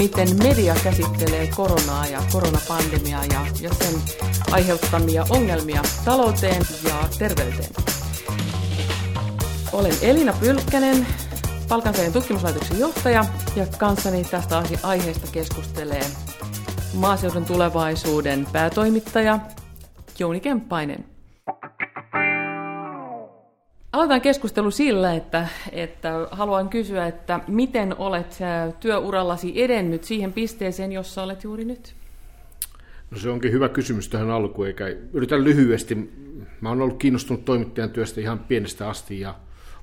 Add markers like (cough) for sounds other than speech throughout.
miten media käsittelee koronaa ja koronapandemiaa ja, ja sen aiheuttamia ongelmia talouteen ja terveyteen. Olen Elina Pylkkänen, palkansaajan tutkimuslaitoksen johtaja, ja kanssani tästä aiheesta keskustelee maaseudun tulevaisuuden päätoimittaja Jouni Kemppainen. Aloitan keskustelu sillä, että, että haluan kysyä, että miten olet työurallasi edennyt siihen pisteeseen, jossa olet juuri nyt? No se onkin hyvä kysymys tähän alkuun, eikä yritän lyhyesti. Mä olen ollut kiinnostunut toimittajan työstä ihan pienestä asti ja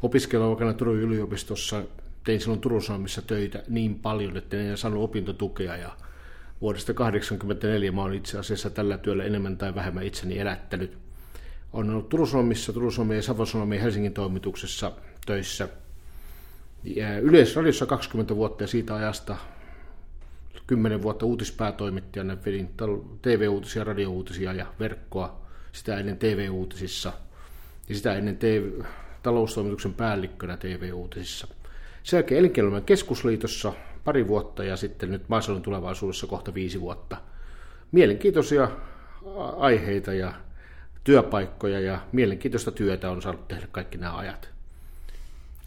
opiskeluaikana Turun yliopistossa tein silloin Turun Sanomissa töitä niin paljon, että en saanut opintotukea ja vuodesta 1984 mä itse asiassa tällä työllä enemmän tai vähemmän itseni elättänyt. Olen ollut Turun Sanomien ja Savon Sanomien Helsingin toimituksessa töissä. Yleisradiossa 20 vuotta ja siitä ajasta 10 vuotta uutispäätoimittajana vedin TV-uutisia, radio-uutisia ja verkkoa, sitä ennen TV-uutisissa ja sitä ennen TV, taloustoimituksen päällikkönä TV-uutisissa. Sen jälkeen Elinkeinoelämän keskusliitossa pari vuotta ja sitten nyt maaseudun tulevaisuudessa kohta viisi vuotta. Mielenkiintoisia aiheita ja työpaikkoja ja mielenkiintoista työtä on saanut tehdä kaikki nämä ajat.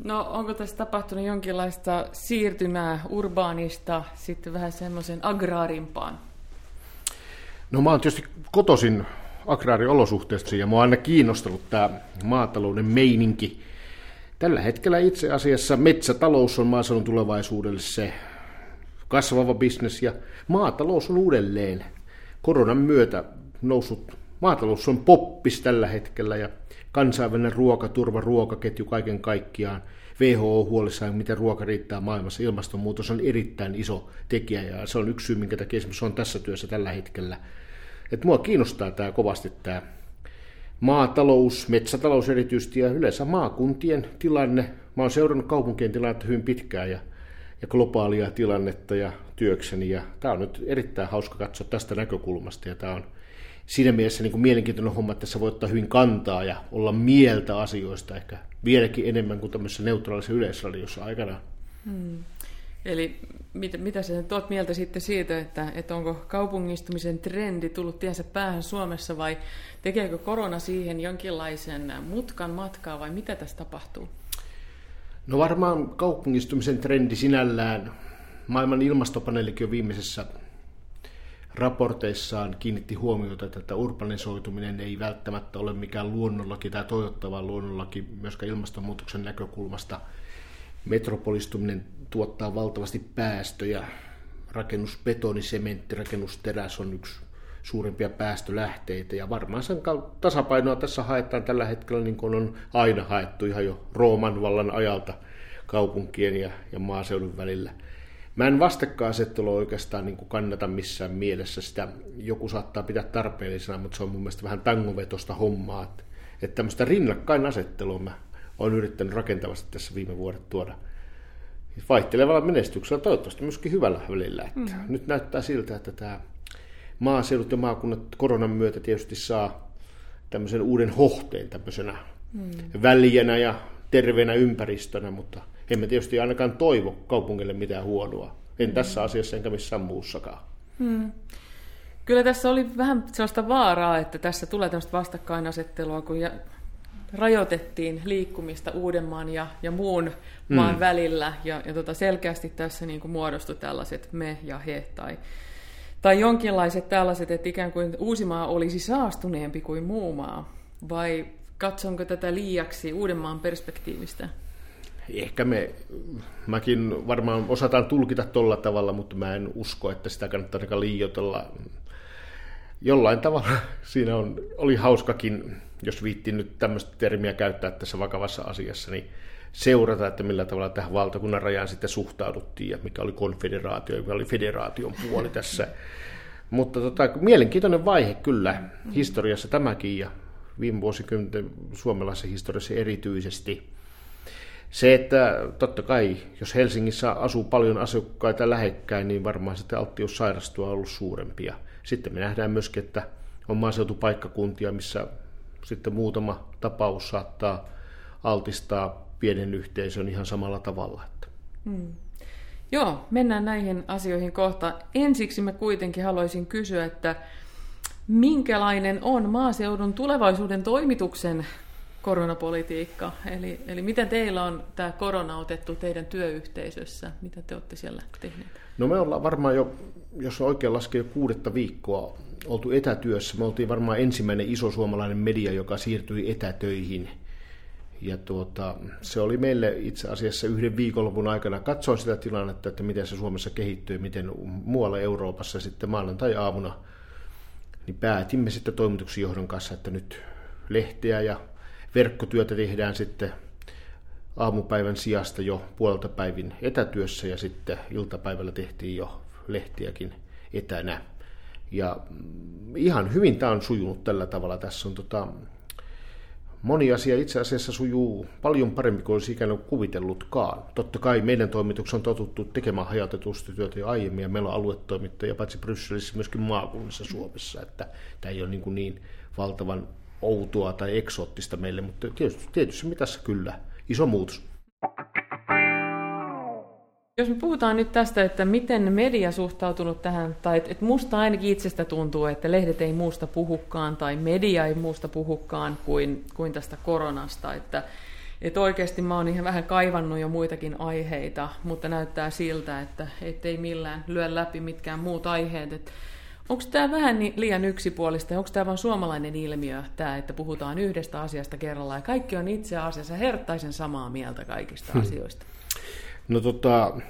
No onko tässä tapahtunut jonkinlaista siirtymää urbaanista sitten vähän semmoisen agraarimpaan? No mä oon tietysti kotosin agraariolosuhteista ja mua on aina kiinnostanut tämä maatalouden meininki. Tällä hetkellä itse asiassa metsätalous on maaseudun tulevaisuudelle se kasvava bisnes ja maatalous on uudelleen koronan myötä noussut. Maatalous on poppis tällä hetkellä ja kansainvälinen ruokaturva, ruokaketju kaiken kaikkiaan. WHO huolissaan, miten ruoka riittää maailmassa. Ilmastonmuutos on erittäin iso tekijä ja se on yksi syy, minkä takia esimerkiksi on tässä työssä tällä hetkellä. Et mua kiinnostaa tämä kovasti tämä maatalous, metsätalous erityisesti ja yleensä maakuntien tilanne. Mä oon seurannut kaupunkien tilannetta hyvin pitkään ja, ja globaalia tilannetta ja työkseni ja tämä on nyt erittäin hauska katsoa tästä näkökulmasta ja tämä on siinä mielessä niin kuin mielenkiintoinen homma, että tässä voi ottaa hyvin kantaa ja olla mieltä asioista ehkä vieläkin enemmän kuin tämmöisessä neutraalissa yleisradiossa aikanaan. Hmm. Eli mitä, mitä sä tuot mieltä sitten siitä, että, että onko kaupungistumisen trendi tullut tiensä päähän Suomessa vai tekeekö korona siihen jonkinlaisen mutkan matkaa vai mitä tässä tapahtuu? No varmaan kaupungistumisen trendi sinällään, maailman ilmastopaneelikin on viimeisessä raporteissaan kiinnitti huomiota, että urbanisoituminen ei välttämättä ole mikään luonnollaki tai toivottava luonnollaki myöskään ilmastonmuutoksen näkökulmasta. Metropolistuminen tuottaa valtavasti päästöjä. Rakennusbetoni, sementti, rakennusteräs on yksi suurimpia päästölähteitä. Ja varmaan sen tasapainoa tässä haetaan tällä hetkellä niin kuin on aina haettu ihan jo Rooman vallan ajalta kaupunkien ja, ja maaseudun välillä. Mä en vastakkainasettelua oikeastaan niin kuin kannata missään mielessä. Sitä joku saattaa pitää tarpeellisena, mutta se on mun mielestä vähän tangovetosta hommaa. Että, että tämmöistä rinnakkainasettelua mä oon yrittänyt rakentavasti tässä viime vuodet tuoda – vaihtelevalla menestyksellä, toivottavasti myöskin hyvällä välillä. Että mm. Nyt näyttää siltä, että tämä maaseudut ja maakunnat koronan myötä tietysti saa tämmöisen uuden hohteen tämmöisenä mm. väljänä ja terveenä ympäristönä, mutta emme tietysti ainakaan toivo kaupungille mitään huonoa. En mm. tässä asiassa enkä missään muussakaan. Mm. Kyllä tässä oli vähän sellaista vaaraa, että tässä tulee tämmöistä vastakkainasettelua, kun rajoitettiin liikkumista Uudenmaan ja, ja muun mm. maan välillä, ja, ja tota selkeästi tässä niin kuin muodostui tällaiset me ja he, tai, tai jonkinlaiset tällaiset, että ikään kuin Uusimaa olisi saastuneempi kuin muu maa, vai katsonko tätä liiaksi Uudenmaan perspektiivistä? Ehkä me, mäkin varmaan osataan tulkita tuolla tavalla, mutta mä en usko, että sitä kannattaa ainakaan liioitella. Jollain tavalla (laughs) siinä on, oli hauskakin jos viittiin nyt tämmöistä termiä käyttää tässä vakavassa asiassa, niin seurata, että millä tavalla tähän valtakunnan rajaan sitten suhtauduttiin ja mikä oli konfederaatio ja mikä oli federaation puoli (laughs) tässä. Mutta tota, mielenkiintoinen vaihe kyllä historiassa tämäkin ja viime vuosikymmenten suomalaisessa historiassa erityisesti. Se, että totta kai, jos Helsingissä asuu paljon asukkaita lähekkäin, niin varmaan sitten alttius sairastua on ollut suurempia. Sitten me nähdään myöskin, että on maaseutupaikkakuntia, missä sitten muutama tapaus saattaa altistaa pienen yhteisön ihan samalla tavalla. Hmm. Joo, mennään näihin asioihin kohta. Ensiksi mä kuitenkin haluaisin kysyä, että minkälainen on maaseudun tulevaisuuden toimituksen koronapolitiikka? Eli, eli miten teillä on tämä korona otettu teidän työyhteisössä? Mitä te olette siellä tehneet? No me ollaan varmaan jo, jos oikein laskee, jo kuudetta viikkoa oltu etätyössä. Me oltiin varmaan ensimmäinen iso suomalainen media, joka siirtyi etätöihin. Ja tuota, se oli meille itse asiassa yhden viikonlopun aikana katsoa sitä tilannetta, että miten se Suomessa kehittyy, miten muualla Euroopassa sitten maanantai-aamuna niin päätimme sitten toimituksen johdon kanssa, että nyt lehteä ja verkkotyötä tehdään sitten aamupäivän sijasta jo puolelta päivin etätyössä ja sitten iltapäivällä tehtiin jo lehtiäkin etänä. Ja ihan hyvin tämä on sujunut tällä tavalla. Tässä on tota, moni asia itse asiassa sujuu paljon paremmin kuin olisi ikään kuin kuvitellutkaan. Totta kai meidän toimituksen on totuttu tekemään hajautetusti työtä jo aiemmin, ja meillä on aluetoimittajia paitsi Brysselissä myöskin maakunnissa Suomessa, että tämä ei ole niin, kuin niin valtavan outoa tai eksoottista meille, mutta tietysti, tietysti mitassa kyllä iso muutos. Jos me puhutaan nyt tästä, että miten media suhtautunut tähän, tai että et musta ainakin itsestä tuntuu, että lehdet ei muusta puhukaan, tai media ei muusta puhukaan kuin, kuin tästä koronasta, että että oikeasti mä oon ihan vähän kaivannut jo muitakin aiheita, mutta näyttää siltä, että ei millään lyö läpi mitkään muut aiheet. Että onko tämä vähän niin liian yksipuolista, onko tämä vain suomalainen ilmiö, tämä, että puhutaan yhdestä asiasta kerrallaan, ja kaikki on itse asiassa herttaisen samaa mieltä kaikista hmm. asioista? No tota,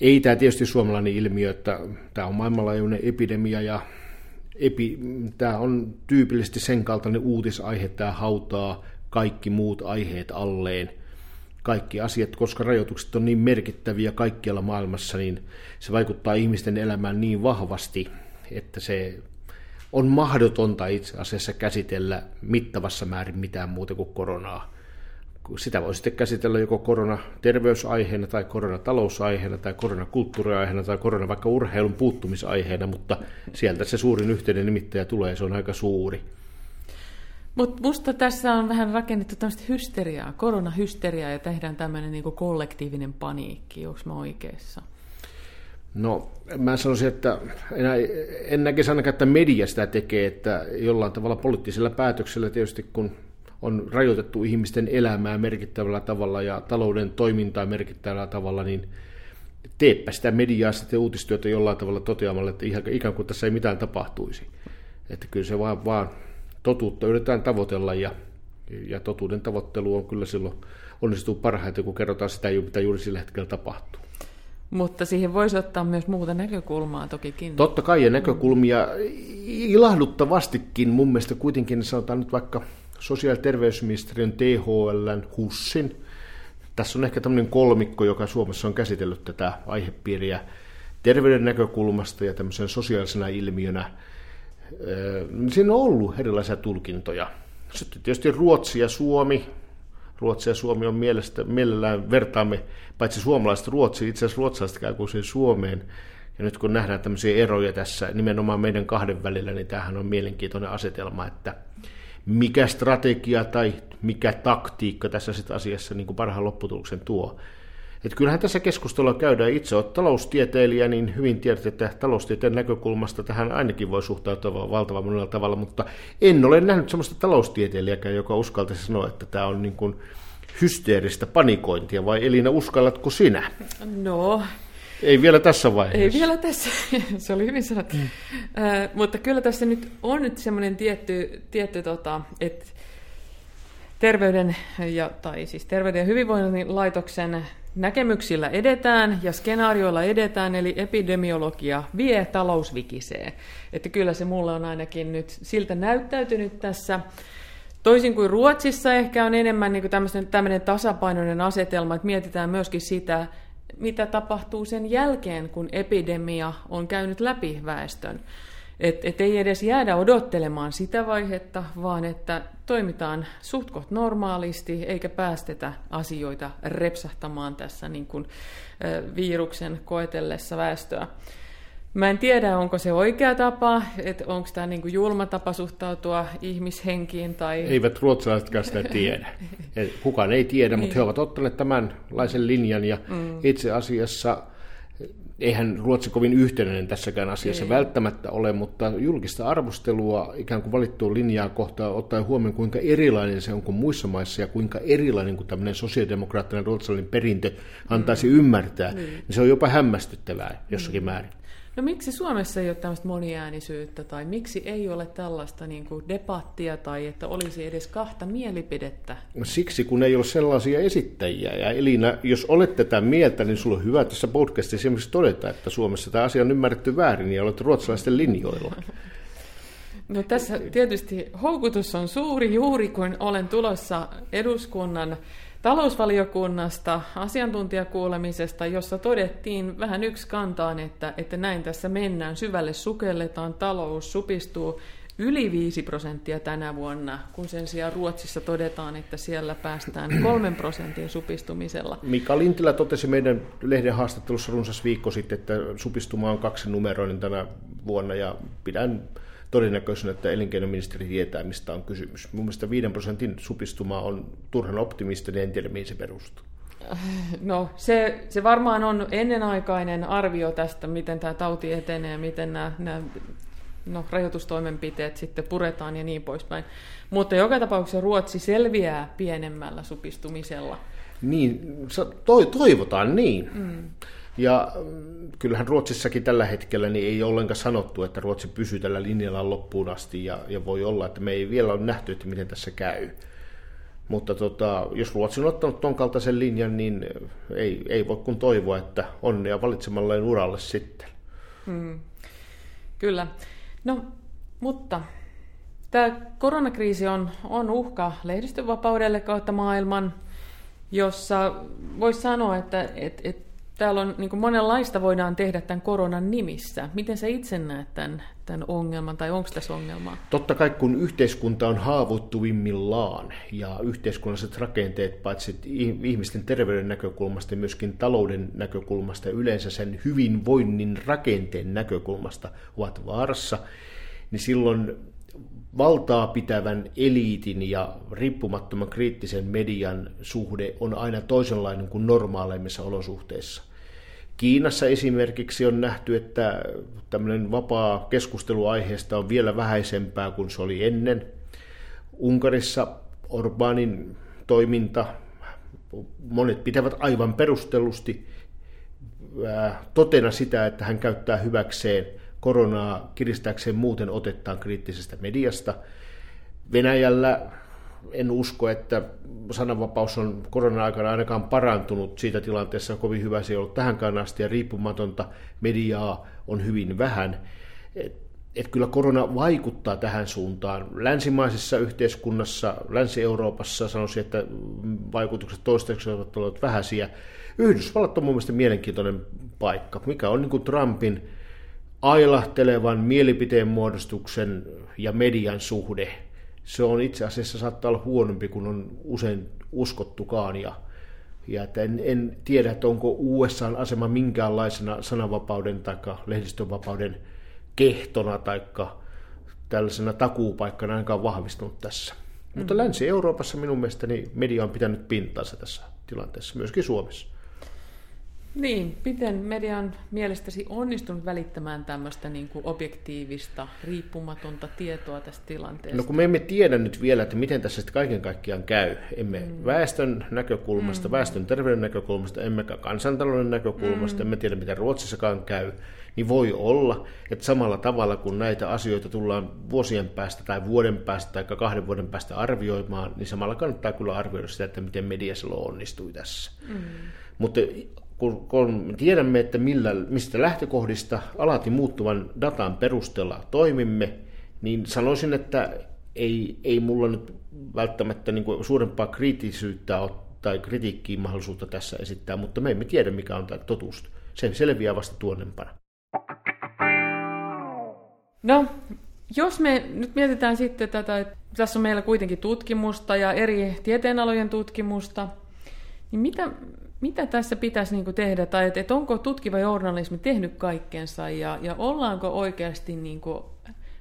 ei tämä tietysti suomalainen ilmiö, että tämä on maailmanlaajuinen epidemia ja epi, tämä on tyypillisesti sen kaltainen uutisaihe, tämä hautaa kaikki muut aiheet alleen. Kaikki asiat, koska rajoitukset on niin merkittäviä kaikkialla maailmassa, niin se vaikuttaa ihmisten elämään niin vahvasti, että se on mahdotonta itse asiassa käsitellä mittavassa määrin mitään muuta kuin koronaa sitä voi sitten käsitellä joko koronaterveysaiheena tai koronatalousaiheena tai koronakulttuuriaiheena tai korona vaikka urheilun puuttumisaiheena, mutta sieltä se suurin yhteinen nimittäjä tulee, se on aika suuri. Mutta musta tässä on vähän rakennettu tämmöistä hysteriaa, koronahysteriaa ja tehdään tämmöinen niinku kollektiivinen paniikki, onko mä oikeassa? No, mä sanoisin, että en, en näkisi ainakaan, että media sitä tekee, että jollain tavalla poliittisella päätöksellä tietysti, kun on rajoitettu ihmisten elämää merkittävällä tavalla ja talouden toimintaa merkittävällä tavalla, niin teepä sitä mediaa sitten uutistyötä jollain tavalla toteamalla, että ikään kuin tässä ei mitään tapahtuisi. Että kyllä se vaan, vaan totuutta yritetään tavoitella ja, ja totuuden tavoittelu on kyllä silloin onnistuu parhaiten, kun kerrotaan sitä, mitä juuri sillä hetkellä tapahtuu. Mutta siihen voisi ottaa myös muuta näkökulmaa tokikin. Totta kai, ja näkökulmia ilahduttavastikin mun mielestä kuitenkin sanotaan nyt vaikka sosiaali- ja terveysministeriön THL, HUSSin. Tässä on ehkä tämmöinen kolmikko, joka Suomessa on käsitellyt tätä aihepiiriä terveyden näkökulmasta ja tämmöisen sosiaalisena ilmiönä. Siinä on ollut erilaisia tulkintoja. Sitten tietysti Ruotsi ja Suomi. Ruotsi ja Suomi on mielestä, mielellään vertaamme paitsi suomalaiset Ruotsi, itse asiassa ruotsalaiset kuin Suomeen. Ja nyt kun nähdään tämmöisiä eroja tässä nimenomaan meidän kahden välillä, niin tämähän on mielenkiintoinen asetelma, että mikä strategia tai mikä taktiikka tässä sit asiassa niin kuin parhaan lopputuloksen tuo. Et kyllähän tässä keskustelua käydään. Itse olet taloustieteilijä, niin hyvin tiedät, että taloustieteen näkökulmasta tähän ainakin voi suhtautua valtavan monella tavalla, mutta en ole nähnyt sellaista taloustieteilijäkään, joka uskaltaisi sanoa, että tämä on niin kuin hysteeristä panikointia, vai Elina, uskallatko sinä? No, ei vielä tässä vaiheessa. Ei vielä tässä, (laughs) se oli hyvin sanottu. Mm. Äh, mutta kyllä tässä nyt on nyt semmoinen tietty, tietty tota, että terveyden, ja, tai siis terveyden ja hyvinvoinnin laitoksen näkemyksillä edetään ja skenaarioilla edetään, eli epidemiologia vie, talous vikisee. Että kyllä se mulle on ainakin nyt siltä näyttäytynyt tässä. Toisin kuin Ruotsissa ehkä on enemmän niin tämmöinen tasapainoinen asetelma, että mietitään myöskin sitä, mitä tapahtuu sen jälkeen, kun epidemia on käynyt läpi väestön. Et, et ei edes jäädä odottelemaan sitä vaihetta, vaan että toimitaan suht normaalisti, eikä päästetä asioita repsahtamaan tässä niin kuin, viruksen koetellessa väestöä. Mä en tiedä, onko se oikea tapa, että onko tämä niinku julma tapa suhtautua ihmishenkiin. Tai... Eivät ruotsalaisetkaan sitä tiedä. (laughs) Kukaan ei tiedä, niin. mutta he ovat ottaneet tämänlaisen linjan ja mm. itse asiassa eihän Ruotsi kovin yhtenäinen tässäkään asiassa Ei. välttämättä ole, mutta julkista arvostelua ikään kuin valittua linjaa kohtaan ottaen huomioon, kuinka erilainen se on kuin muissa maissa ja kuinka erilainen kuin tämmöinen sosiaalidemokraattinen ruotsalainen perintö antaisi mm. ymmärtää, niin. niin se on jopa hämmästyttävää jossakin mm. määrin. No miksi Suomessa ei ole tämmöistä moniäänisyyttä tai miksi ei ole tällaista niin kuin debattia tai että olisi edes kahta mielipidettä? No siksi, kun ei ole sellaisia esittäjiä. Ja Elina, jos olet tätä mieltä, niin sulla on hyvä tässä podcastissa esimerkiksi todeta, että Suomessa tämä asia on ymmärretty väärin ja olet ruotsalaisten linjoilla. (laughs) No tässä tietysti houkutus on suuri juuri kun olen tulossa eduskunnan talousvaliokunnasta asiantuntijakuulemisesta, jossa todettiin vähän yksi kantaan, että, että näin tässä mennään, syvälle sukelletaan, talous supistuu yli 5 prosenttia tänä vuonna, kun sen sijaan Ruotsissa todetaan, että siellä päästään (clears throat) 3 prosentin supistumisella. Mika Lintilä totesi meidän lehden haastattelussa runsas viikko sitten, että supistuma on kaksi numeroinen tänä vuonna, ja pidän todennäköisenä, että elinkeinoministeri tietää, mistä on kysymys. Mun mielestä 5 prosentin supistuma on turhan optimistinen, en tiedä mihin se perustuu. No se, se varmaan on ennenaikainen arvio tästä, miten tämä tauti etenee, miten nämä, nämä no, rajoitustoimenpiteet sitten puretaan ja niin poispäin. Mutta joka tapauksessa Ruotsi selviää pienemmällä supistumisella. Niin, toivotaan niin. Mm. Ja mm, kyllähän Ruotsissakin tällä hetkellä niin ei ollenkaan sanottu, että Ruotsi pysyy tällä linjalla loppuun asti, ja, ja voi olla, että me ei vielä ole nähty, että miten tässä käy. Mutta tota, jos Ruotsi on ottanut ton kaltaisen linjan, niin ei, ei voi kun toivoa, että onnea valitsemalleen uralle sitten. Hmm. Kyllä. No, mutta tämä koronakriisi on, on uhka lehdistönvapaudelle kautta maailman, jossa voisi sanoa, että et, et täällä on niin monenlaista voidaan tehdä tämän koronan nimissä. Miten sä itse näet tämän, tämän ongelman, tai onko tässä ongelmaa? Totta kai kun yhteiskunta on haavoittuvimmillaan ja yhteiskunnalliset rakenteet paitsi ihmisten terveyden näkökulmasta myöskin talouden näkökulmasta ja yleensä sen hyvinvoinnin rakenteen näkökulmasta ovat vaarassa, niin silloin valtaa pitävän eliitin ja riippumattoman kriittisen median suhde on aina toisenlainen kuin normaaleimmissa olosuhteissa. Kiinassa esimerkiksi on nähty, että tämmöinen vapaa keskustelu aiheesta on vielä vähäisempää kuin se oli ennen. Unkarissa Orbanin toiminta, monet pitävät aivan perustellusti totena sitä, että hän käyttää hyväkseen koronaa kiristääkseen muuten otettaan kriittisestä mediasta. Venäjällä en usko, että sananvapaus on korona-aikana ainakaan parantunut siitä tilanteessa, kovin hyvä se ei ollut tähänkään asti, ja riippumatonta mediaa on hyvin vähän. Et, et kyllä korona vaikuttaa tähän suuntaan. Länsimaisessa yhteiskunnassa, Länsi-Euroopassa sanoisin, että vaikutukset toistaiseksi ovat olleet vähäisiä. Yhdysvallat on mun mielestä mielenkiintoinen paikka, mikä on niin kuin Trumpin ailahtelevan mielipiteen muodostuksen ja median suhde – se on itse asiassa saattaa olla huonompi kuin on usein uskottukaan. Ja, ja että en, en tiedä, että onko USAn asema minkäänlaisena sananvapauden tai lehdistönvapauden kehtona tai tällaisena takuupaikkana ainakaan vahvistunut tässä. Mm. Mutta Länsi-Euroopassa minun mielestäni media on pitänyt pintansa tässä tilanteessa, myöskin Suomessa. Niin, miten media on mielestäsi onnistunut välittämään tämmöistä niin kuin objektiivista, riippumatonta tietoa tästä tilanteesta? No kun me emme tiedä nyt vielä, että miten tässä sitten kaiken kaikkiaan käy. Emme mm. väestön näkökulmasta, mm. väestön terveyden näkökulmasta, emmekä kansantalouden näkökulmasta, mm. emme tiedä miten Ruotsissakaan käy. Niin voi olla, että samalla tavalla kun näitä asioita tullaan vuosien päästä tai vuoden päästä tai kahden vuoden päästä arvioimaan, niin samalla kannattaa kyllä arvioida sitä, että miten media silloin onnistui tässä. Mm. Mutta kun, kun tiedämme, että millä, mistä lähtökohdista alati muuttuvan datan perusteella toimimme, niin sanoisin, että ei, ei mulla nyt välttämättä niin kuin suurempaa kriittisyyttä ole, tai kritiikkiin mahdollisuutta tässä esittää, mutta me emme tiedä, mikä on tämä totuus. Se selviää vasta tuonnempana. No, jos me nyt mietitään sitten tätä, että tässä on meillä kuitenkin tutkimusta ja eri tieteenalojen tutkimusta, niin mitä, mitä tässä pitäisi niin tehdä, tai että, että onko tutkiva journalismi tehnyt kaikkensa, ja, ja ollaanko oikeasti niin kuin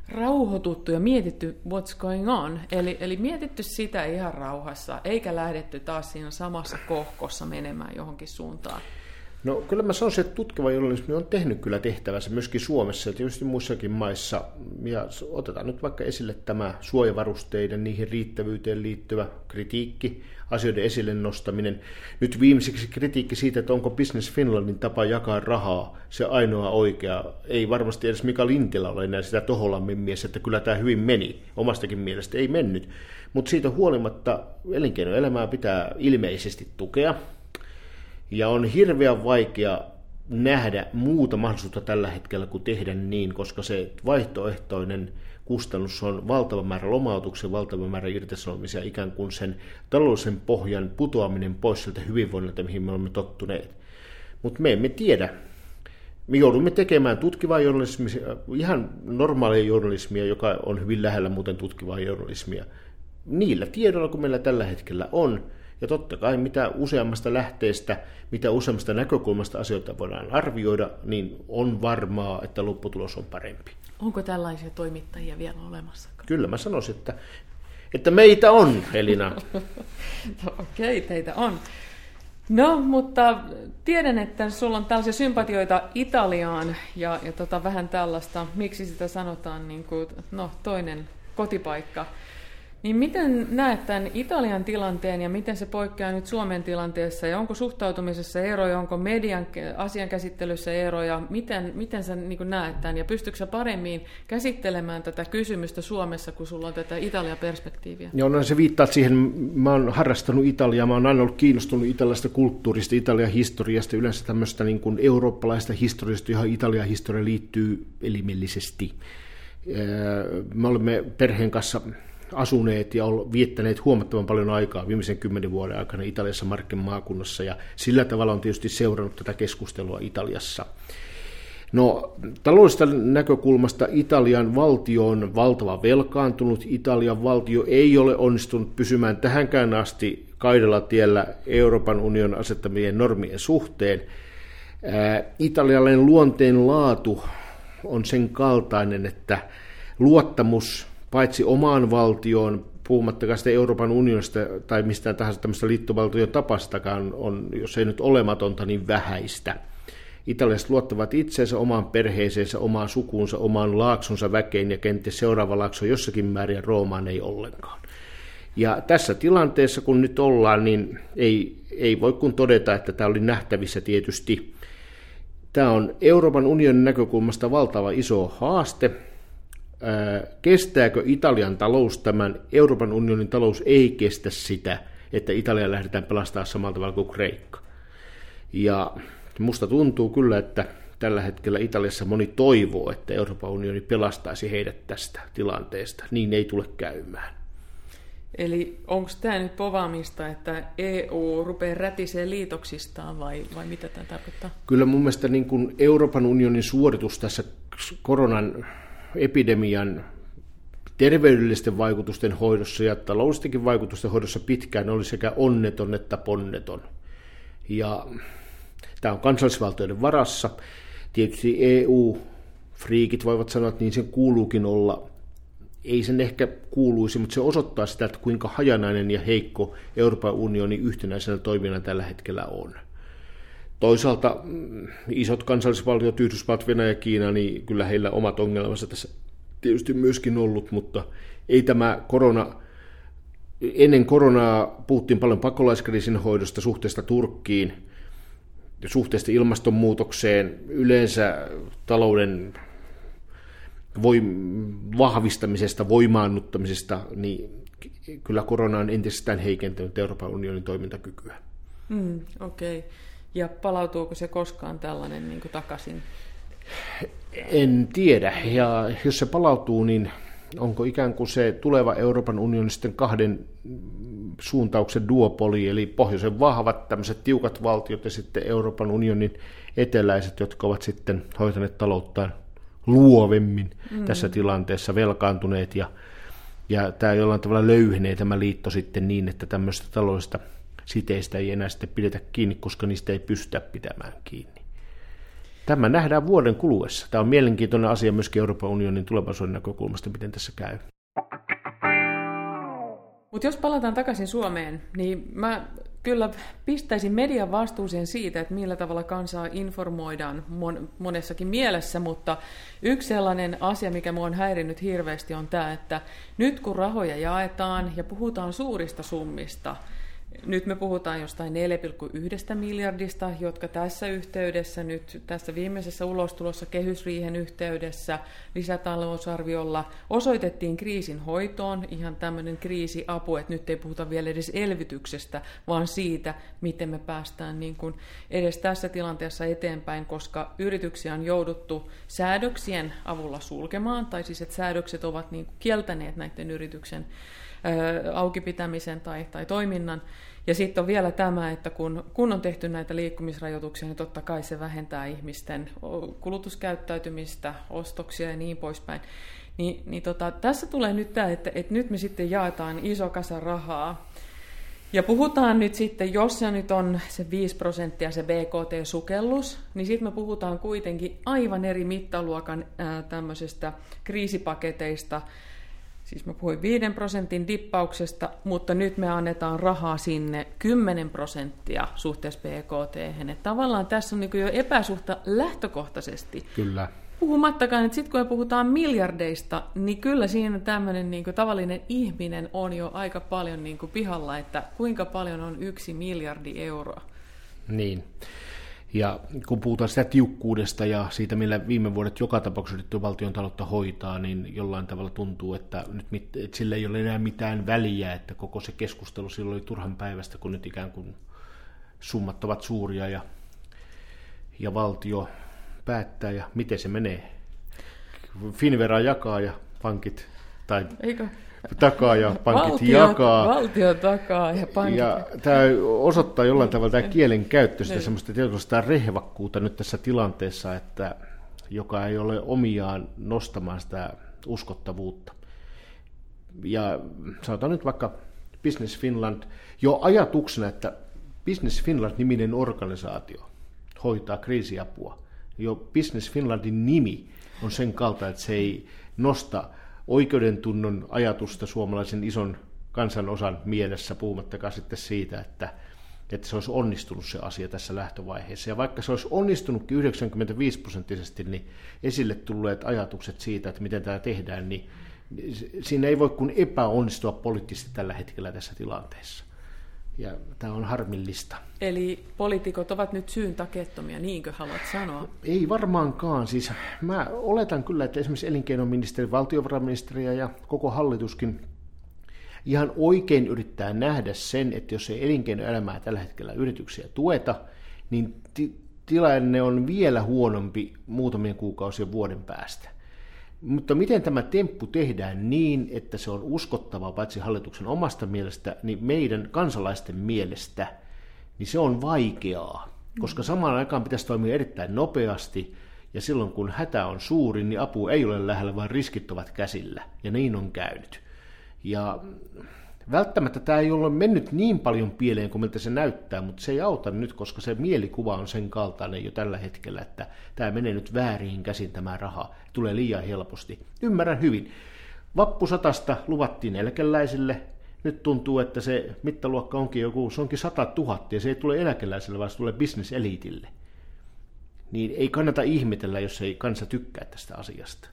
rauhoituttu ja mietitty what's going on, eli, eli mietitty sitä ihan rauhassa, eikä lähdetty taas siinä samassa kohkossa menemään johonkin suuntaan. No kyllä mä sanoisin, että tutkiva journalismi on tehnyt kyllä tehtävänsä myöskin Suomessa ja tietysti muissakin maissa. Ja otetaan nyt vaikka esille tämä suojavarusteiden, niihin riittävyyteen liittyvä kritiikki, asioiden esille nostaminen. Nyt viimeiseksi kritiikki siitä, että onko Business Finlandin tapa jakaa rahaa se ainoa oikea. Ei varmasti edes Mika Lintilä ole enää sitä Toholammin mies, että kyllä tämä hyvin meni. Omastakin mielestä ei mennyt. Mutta siitä huolimatta elinkeinoelämää pitää ilmeisesti tukea. Ja on hirveän vaikea nähdä muuta mahdollisuutta tällä hetkellä kuin tehdä niin, koska se vaihtoehtoinen kustannus on valtava määrä lomautuksia, valtava määrä irtisanomisia, ikään kuin sen taloudellisen pohjan putoaminen pois sieltä hyvinvoinnilta, mihin me olemme tottuneet. Mutta me emme tiedä. Me joudumme tekemään tutkivaa journalismia, ihan normaalia journalismia, joka on hyvin lähellä muuten tutkivaa journalismia. Niillä tiedoilla, kun meillä tällä hetkellä on, ja totta kai mitä useammasta lähteestä, mitä useammasta näkökulmasta asioita voidaan arvioida, niin on varmaa, että lopputulos on parempi. Onko tällaisia toimittajia vielä olemassa? Kyllä mä sanoisin, että, että meitä on, Elina. (laughs) Okei, okay, teitä on. No, mutta tiedän, että sulla on tällaisia sympatioita Italiaan ja, ja tota, vähän tällaista, miksi sitä sanotaan, niin kuin, no, toinen kotipaikka. Niin miten näet tämän Italian tilanteen ja miten se poikkeaa nyt Suomen tilanteessa ja onko suhtautumisessa eroja, onko median asiankäsittelyssä eroja, miten, miten sä niin näet tämän ja pystytkö sä paremmin käsittelemään tätä kysymystä Suomessa, kun sulla on tätä Italia-perspektiiviä? Joo, no se viittaa siihen, mä oon harrastanut Italiaa, mä oon aina ollut kiinnostunut italialaisesta kulttuurista, Italian historiasta, yleensä tämmöistä niin kuin eurooppalaista historiasta, johon Italian historia liittyy elimellisesti. Me olemme perheen kanssa asuneet ja viettäneet huomattavan paljon aikaa viimeisen kymmenen vuoden aikana Italiassa Markken maakunnassa ja sillä tavalla on tietysti seurannut tätä keskustelua Italiassa. No, taloudellisesta näkökulmasta Italian valtio on valtava velkaantunut. Italian valtio ei ole onnistunut pysymään tähänkään asti kaidella tiellä Euroopan unionin asettamien normien suhteen. italialainen luonteen laatu on sen kaltainen, että luottamus paitsi omaan valtioon, puhumattakaan sitä Euroopan unionista tai mistään tahansa tämmöistä liittovaltiotapastakaan on, jos ei nyt olematonta, niin vähäistä. Italialaiset luottavat itseensä, omaan perheeseensä, omaan sukuunsa, omaan laaksonsa väkeen ja kenties seuraava laakso jossakin määrin Roomaan ei ollenkaan. Ja tässä tilanteessa, kun nyt ollaan, niin ei, ei voi kun todeta, että tämä oli nähtävissä tietysti. Tämä on Euroopan unionin näkökulmasta valtava iso haaste, kestääkö Italian talous tämän, Euroopan unionin talous ei kestä sitä, että Italia lähdetään pelastaa samalla tavalla kuin Kreikka. Ja musta tuntuu kyllä, että tällä hetkellä Italiassa moni toivoo, että Euroopan unioni pelastaisi heidät tästä tilanteesta. Niin ei tule käymään. Eli onko tämä nyt povaamista, että EU rupeaa rätisee liitoksistaan vai, vai mitä tämä tarkoittaa? Kyllä mun mielestä niin kuin Euroopan unionin suoritus tässä koronan epidemian terveydellisten vaikutusten hoidossa ja taloudellistenkin vaikutusten hoidossa pitkään oli sekä onneton että ponneton. Ja tämä on kansallisvaltioiden varassa. Tietysti EU-friikit voivat sanoa, että niin sen kuuluukin olla. Ei sen ehkä kuuluisi, mutta se osoittaa sitä, että kuinka hajanainen ja heikko Euroopan unioni yhtenäisenä toimijana tällä hetkellä on. Toisaalta mm, isot kansallisvaltiot, Yhdysvallat, Venäjä ja Kiina, niin kyllä heillä omat ongelmansa tässä tietysti myöskin ollut, mutta ei tämä korona, ennen koronaa puhuttiin paljon pakolaiskriisin hoidosta suhteesta Turkkiin, suhteesta ilmastonmuutokseen, yleensä talouden voim- vahvistamisesta, voimaannuttamisesta, niin kyllä korona on entisestään heikentänyt Euroopan unionin toimintakykyä. Mm, Okei. Okay. Ja palautuuko se koskaan tällainen niin kuin takaisin? En tiedä. Ja jos se palautuu, niin onko ikään kuin se tuleva Euroopan unionin sitten kahden suuntauksen duopoli, eli pohjoisen vahvat tämmöiset tiukat valtiot ja sitten Euroopan unionin eteläiset, jotka ovat sitten hoitaneet talouttaan luovemmin mm. tässä tilanteessa, velkaantuneet ja, ja tämä jollain tavalla löyhenee tämä liitto sitten niin, että tämmöistä taloudellista siteistä ei enää sitten pidetä kiinni, koska niistä ei pystytä pitämään kiinni. Tämä nähdään vuoden kuluessa. Tämä on mielenkiintoinen asia myöskin Euroopan unionin tulevaisuuden näkökulmasta, miten tässä käy. Mutta jos palataan takaisin Suomeen, niin mä kyllä pistäisin median vastuuseen siitä, että millä tavalla kansaa informoidaan mon, monessakin mielessä, mutta yksi sellainen asia, mikä minua on häirinnyt hirveästi, on tämä, että nyt kun rahoja jaetaan ja puhutaan suurista summista, nyt me puhutaan jostain 4,1 miljardista, jotka tässä yhteydessä, nyt tässä viimeisessä ulostulossa kehysriihen yhteydessä lisätalousarviolla osoitettiin kriisin hoitoon, ihan tämmöinen kriisiapu, että nyt ei puhuta vielä edes elvytyksestä, vaan siitä, miten me päästään niin kuin edes tässä tilanteessa eteenpäin, koska yrityksiä on jouduttu säädöksien avulla sulkemaan, tai siis että säädökset ovat niin kuin kieltäneet näiden yrityksen auki pitämisen tai, tai toiminnan. Ja sitten on vielä tämä, että kun, kun on tehty näitä liikkumisrajoituksia, niin totta kai se vähentää ihmisten kulutuskäyttäytymistä, ostoksia ja niin poispäin. Niin, niin tota, tässä tulee nyt tämä, että, että nyt me sitten jaetaan iso kasa rahaa. Ja puhutaan nyt sitten, jos se nyt on se 5 prosenttia se BKT-sukellus, niin sitten me puhutaan kuitenkin aivan eri mittaluokan ää, tämmöisestä kriisipaketeista, Siis mä puhuin 5 prosentin dippauksesta, mutta nyt me annetaan rahaa sinne 10 prosenttia suhteessa BKT. Tavallaan tässä on niin jo epäsuhta lähtökohtaisesti. Kyllä. Puhumattakaan, että sitten kun me puhutaan miljardeista, niin kyllä siinä tämmöinen niin tavallinen ihminen on jo aika paljon niin pihalla, että kuinka paljon on yksi miljardi euroa. Niin. Ja kun puhutaan sitä tiukkuudesta ja siitä, millä viime vuodet joka tapauksessa yritetty valtion taloutta hoitaa, niin jollain tavalla tuntuu, että nyt että sillä ei ole enää mitään väliä, että koko se keskustelu silloin oli turhan päivästä, kun nyt ikään kuin summat ovat suuria ja, ja valtio päättää ja miten se menee. Finvera jakaa ja pankit tai Eikö? Takaa ja pankit valtio, jakaa. Valtio takaa ja pankit Ja tämä osoittaa jollain tavalla tämä kielen käyttö sitä niin. semmoista tietynlaista rehvakkuutta nyt tässä tilanteessa, että joka ei ole omiaan nostamaan sitä uskottavuutta. Ja sanotaan nyt vaikka Business Finland, jo ajatuksena, että Business Finland-niminen organisaatio hoitaa kriisiapua. Jo Business Finlandin nimi on sen kalta, että se ei nosta oikeudentunnon ajatusta suomalaisen ison kansanosan mielessä, puhumattakaan sitten siitä, että, että se olisi onnistunut se asia tässä lähtövaiheessa. Ja vaikka se olisi onnistunutkin 95 prosenttisesti, niin esille tulleet ajatukset siitä, että miten tämä tehdään, niin siinä ei voi kuin epäonnistua poliittisesti tällä hetkellä tässä tilanteessa ja tämä on harmillista. Eli poliitikot ovat nyt syyn takettomia, niinkö haluat sanoa? Ei varmaankaan. Siis mä oletan kyllä, että esimerkiksi elinkeinoministeri, valtiovarainministeri ja koko hallituskin ihan oikein yrittää nähdä sen, että jos ei elinkeinoelämää tällä hetkellä yrityksiä tueta, niin ti- tilanne on vielä huonompi muutamien kuukausien vuoden päästä. Mutta miten tämä temppu tehdään niin, että se on uskottava paitsi hallituksen omasta mielestä, niin meidän kansalaisten mielestä, niin se on vaikeaa, koska samaan aikaan pitäisi toimia erittäin nopeasti, ja silloin kun hätä on suuri, niin apu ei ole lähellä, vaan riskit ovat käsillä, ja niin on käynyt. Ja välttämättä tämä ei ole mennyt niin paljon pieleen kuin miltä se näyttää, mutta se ei auta nyt, koska se mielikuva on sen kaltainen jo tällä hetkellä, että tämä menee nyt väärin käsin tämä raha, tulee liian helposti. Ymmärrän hyvin. Vappusatasta luvattiin eläkeläisille, nyt tuntuu, että se mittaluokka onkin joku, se onkin 100 000 ja se ei tule eläkeläisille, vaan se tulee bisneseliitille. Niin ei kannata ihmetellä, jos ei kansa tykkää tästä asiasta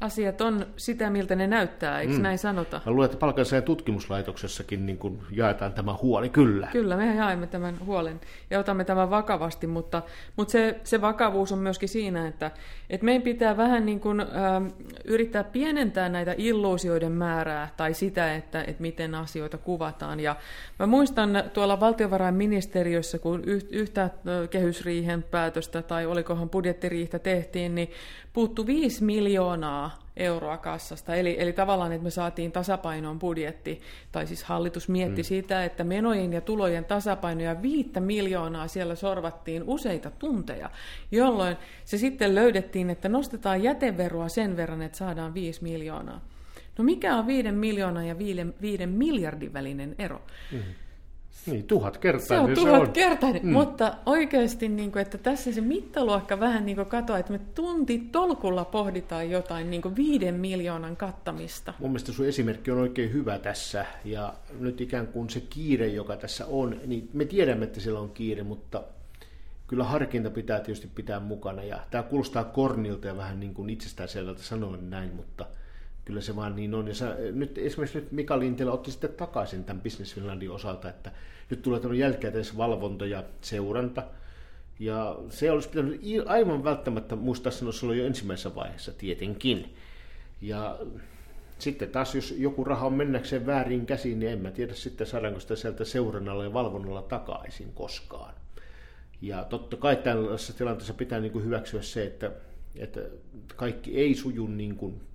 asiat on sitä, miltä ne näyttää, eikö mm. näin sanota? Mä luulen, että palkansaajan tutkimuslaitoksessakin niin kuin jaetaan tämä huoli, kyllä. Kyllä, me jaemme tämän huolen ja otamme tämän vakavasti, mutta, mutta se, se vakavuus on myöskin siinä, että, että meidän pitää vähän niin kuin, ä, yrittää pienentää näitä illuusioiden määrää tai sitä, että, että miten asioita kuvataan. Ja mä muistan tuolla valtiovarainministeriössä, kun yhtä kehysriihen päätöstä tai olikohan budjettiriihtä tehtiin, niin puuttu 5 miljoonaa euroa kassasta. Eli, eli tavallaan, että me saatiin tasapainoon budjetti, tai siis hallitus mietti mm. sitä, että menojen ja tulojen tasapainoja viittä miljoonaa siellä sorvattiin useita tunteja, jolloin se sitten löydettiin, että nostetaan jäteveroa sen verran, että saadaan 5 miljoonaa. No mikä on viiden miljoonan ja viiden, viiden miljardin välinen ero? Mm. Niin, tuhat kertaa. Se on tuhat se kertainen, mm. mutta oikeasti, niin kuin, että tässä se mittaluokka vähän niin kuin katoaa, että me tunti tolkulla pohditaan jotain niin kuin viiden miljoonan kattamista. Mun mielestä sun esimerkki on oikein hyvä tässä, ja nyt ikään kuin se kiire, joka tässä on, niin me tiedämme, että siellä on kiire, mutta kyllä harkinta pitää tietysti pitää mukana, ja tämä kuulostaa kornilta ja vähän niin kuin itsestäänselvältä sanoen näin, mutta – kyllä se vaan niin on. Ja sä, nyt esimerkiksi nyt Mika Lintilä otti sitten takaisin tämän Business Finlandin osalta, että nyt tulee tämmöinen jälkikäteis valvonta ja seuranta. Ja se olisi pitänyt aivan välttämättä muistaa sanoa silloin jo ensimmäisessä vaiheessa tietenkin. Ja sitten taas, jos joku raha on mennäkseen väärin käsiin, niin en mä tiedä sitten saadaanko sitä sieltä seurannalla ja valvonnalla takaisin koskaan. Ja totta kai tällaisessa tilanteessa pitää niin kuin hyväksyä se, että, että kaikki ei suju niin kuin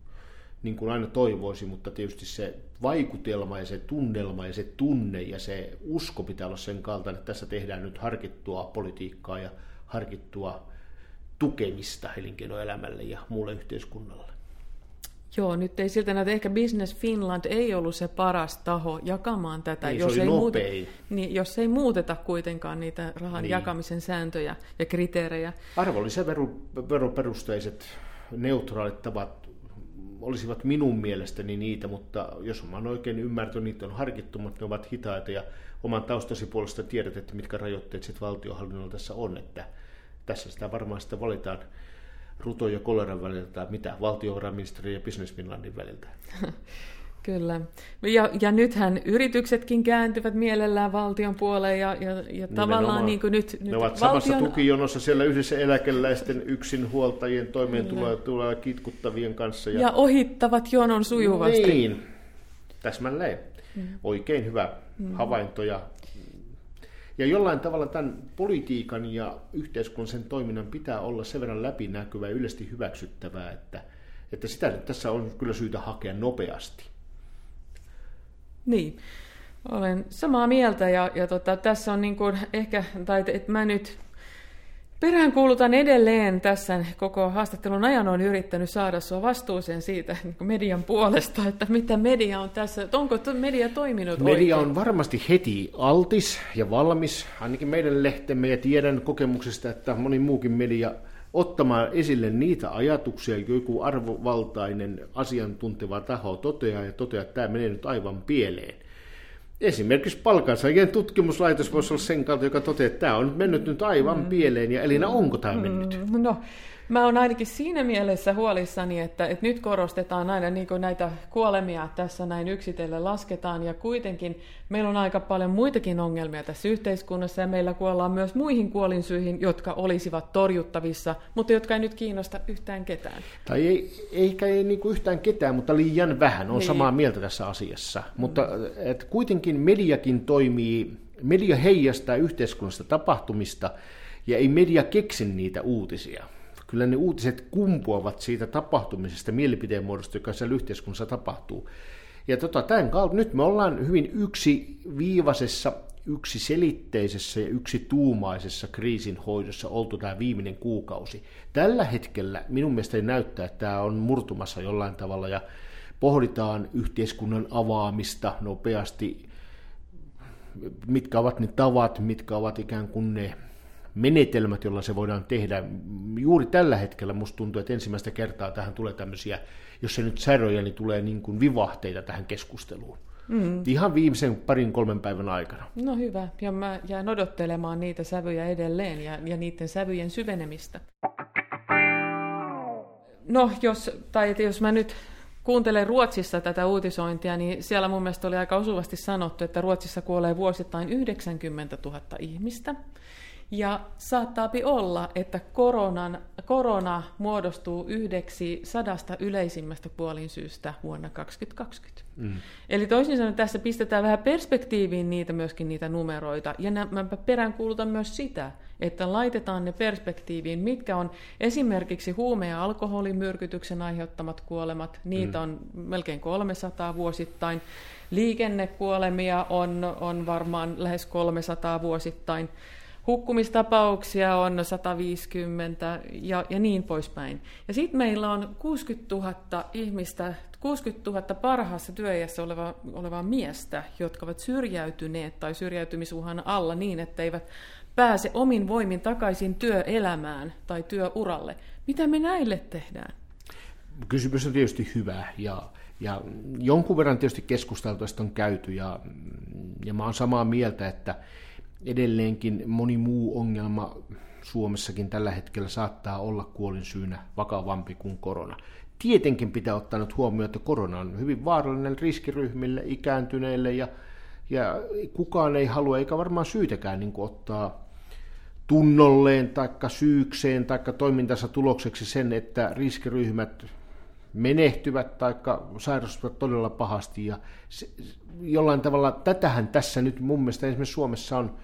niin kuin aina toivoisi, mutta tietysti se vaikutelma ja se tunnelma ja se tunne ja se usko pitää olla sen kaltainen, että tässä tehdään nyt harkittua politiikkaa ja harkittua tukemista elinkeinoelämälle ja muulle yhteiskunnalle. Joo, nyt ei siltä näytä, ehkä Business Finland ei ollut se paras taho jakamaan tätä, niin, jos, ei muuta, niin, jos ei muuteta kuitenkaan niitä rahan niin. jakamisen sääntöjä ja kriteerejä. Arvonlisäveroperusteiset neutraalit tavat olisivat minun mielestäni niitä, mutta jos mä oon oikein ymmärtänyt, niitä on harkittu, mutta ne ovat hitaita ja oman taustasi puolesta tiedät, että mitkä rajoitteet sitten valtiohallinnolla tässä on, että tässä sitä varmaan sitten valitaan ruto ja koleran väliltä tai mitä, valtiovarainministeri ja Business Finlandin väliltä. (laughs) Kyllä. Ja, ja nythän yrityksetkin kääntyvät mielellään valtion puoleen ja, ja, ja tavallaan niin kuin nyt... Ne nyt ovat valtion... samassa tukijonossa siellä yhdessä eläkeläisten yksinhuoltajien toimeentuloa kitkuttavien kanssa. Ja... ja ohittavat jonon sujuvasti. Niin, täsmälleen. Mm. Oikein hyvä mm. havainto ja ja jollain tavalla tämän politiikan ja yhteiskunnallisen toiminnan pitää olla sen verran läpinäkyvää ja yleisesti hyväksyttävää, että, että sitä nyt tässä on kyllä syytä hakea nopeasti. Niin, olen samaa mieltä ja, ja tota, tässä on niin kuin ehkä, tai että mä nyt peräänkuulutan edelleen tässä koko haastattelun ajan on yrittänyt saada sua vastuuseen siitä niin median puolesta, että mitä media on tässä, että onko media toiminut Media oikein? on varmasti heti altis ja valmis, ainakin meidän lehtemme ja tiedän kokemuksesta, että moni muukin media ottamaan esille niitä ajatuksia, joku arvovaltainen asiantunteva taho toteaa ja toteaa, että tämä menee nyt aivan pieleen. Esimerkiksi palkansaajien tutkimuslaitos voisi olla sen kautta, joka toteaa, että tämä on mennyt nyt aivan mm. pieleen. Ja Elina, onko tämä mennyt? Mm, no, Mä oon ainakin siinä mielessä huolissani, että, että nyt korostetaan aina niin näitä kuolemia tässä näin yksitellen lasketaan ja kuitenkin meillä on aika paljon muitakin ongelmia tässä yhteiskunnassa ja meillä kuollaan myös muihin kuolinsyihin, jotka olisivat torjuttavissa, mutta jotka ei nyt kiinnosta yhtään ketään. Tai ei, eikä ei niin yhtään ketään, mutta liian vähän, on niin. samaa mieltä tässä asiassa. Mutta et kuitenkin mediakin toimii, media heijastaa yhteiskunnasta tapahtumista ja ei media keksi niitä uutisia kyllä ne uutiset kumpuavat siitä tapahtumisesta, mielipiteen muodosta, joka siellä yhteiskunnassa tapahtuu. Ja tota, tämän kautta nyt me ollaan hyvin yksi viivasessa, yksi selitteisessä ja yksi tuumaisessa kriisin hoidossa oltu tämä viimeinen kuukausi. Tällä hetkellä minun mielestäni näyttää, että tämä on murtumassa jollain tavalla ja pohditaan yhteiskunnan avaamista nopeasti, mitkä ovat ne tavat, mitkä ovat ikään kuin ne menetelmät, joilla se voidaan tehdä. Juuri tällä hetkellä musta tuntuu, että ensimmäistä kertaa tähän tulee tämmöisiä, jos se nyt säröjä, niin tulee niin kuin vivahteita tähän keskusteluun. Mm. Ihan viimeisen parin kolmen päivän aikana. No hyvä, ja mä jään odottelemaan niitä sävyjä edelleen ja, ja niiden sävyjen syvenemistä. No, jos, tai jos mä nyt kuuntelen Ruotsissa tätä uutisointia, niin siellä mun mielestä oli aika osuvasti sanottu, että Ruotsissa kuolee vuosittain 90 000 ihmistä. Ja saattaapi olla, että koronan, korona muodostuu yhdeksi sadasta yleisimmästä kuolinsyystä vuonna 2020. Mm. Eli toisin sanoen tässä pistetään vähän perspektiiviin niitä myöskin niitä numeroita. Ja mä peräänkuulutan myös sitä, että laitetaan ne perspektiiviin, mitkä on esimerkiksi huume- ja alkoholimyrkytyksen aiheuttamat kuolemat. Niitä mm. on melkein 300 vuosittain. Liikennekuolemia on, on varmaan lähes 300 vuosittain hukkumistapauksia on 150 ja, ja niin poispäin. Ja sitten meillä on 60 000 ihmistä, 60 000 parhaassa työiässä oleva, olevaa miestä, jotka ovat syrjäytyneet tai syrjäytymisuhan alla niin, että eivät pääse omin voimin takaisin työelämään tai työuralle. Mitä me näille tehdään? Kysymys on tietysti hyvä ja, ja jonkun verran tietysti keskusteltua on käyty ja, ja mä oon samaa mieltä, että edelleenkin moni muu ongelma Suomessakin tällä hetkellä saattaa olla kuolinsyynä vakavampi kuin korona. Tietenkin pitää ottaa nyt huomioon, että korona on hyvin vaarallinen riskiryhmille, ikääntyneille ja, ja kukaan ei halua, eikä varmaan syytäkään niin ottaa tunnolleen tai syykseen tai toimintansa tulokseksi sen, että riskiryhmät menehtyvät tai sairastuvat todella pahasti. Ja se, jollain tavalla tätähän tässä nyt mun mielestä esimerkiksi Suomessa on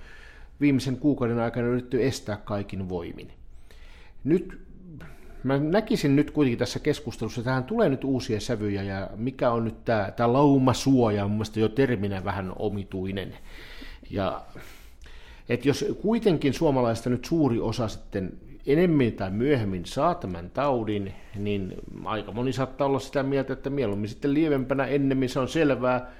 viimeisen kuukauden aikana yritetty estää kaikin voimin. Nyt mä näkisin nyt kuitenkin tässä keskustelussa, tähän tulee nyt uusia sävyjä ja mikä on nyt tämä, tämä laumasuoja, on mielestä jo terminä vähän omituinen. Ja että jos kuitenkin suomalaista nyt suuri osa sitten enemmän tai myöhemmin saa tämän taudin, niin aika moni saattaa olla sitä mieltä, että mieluummin sitten lievempänä ennemmin se on selvää,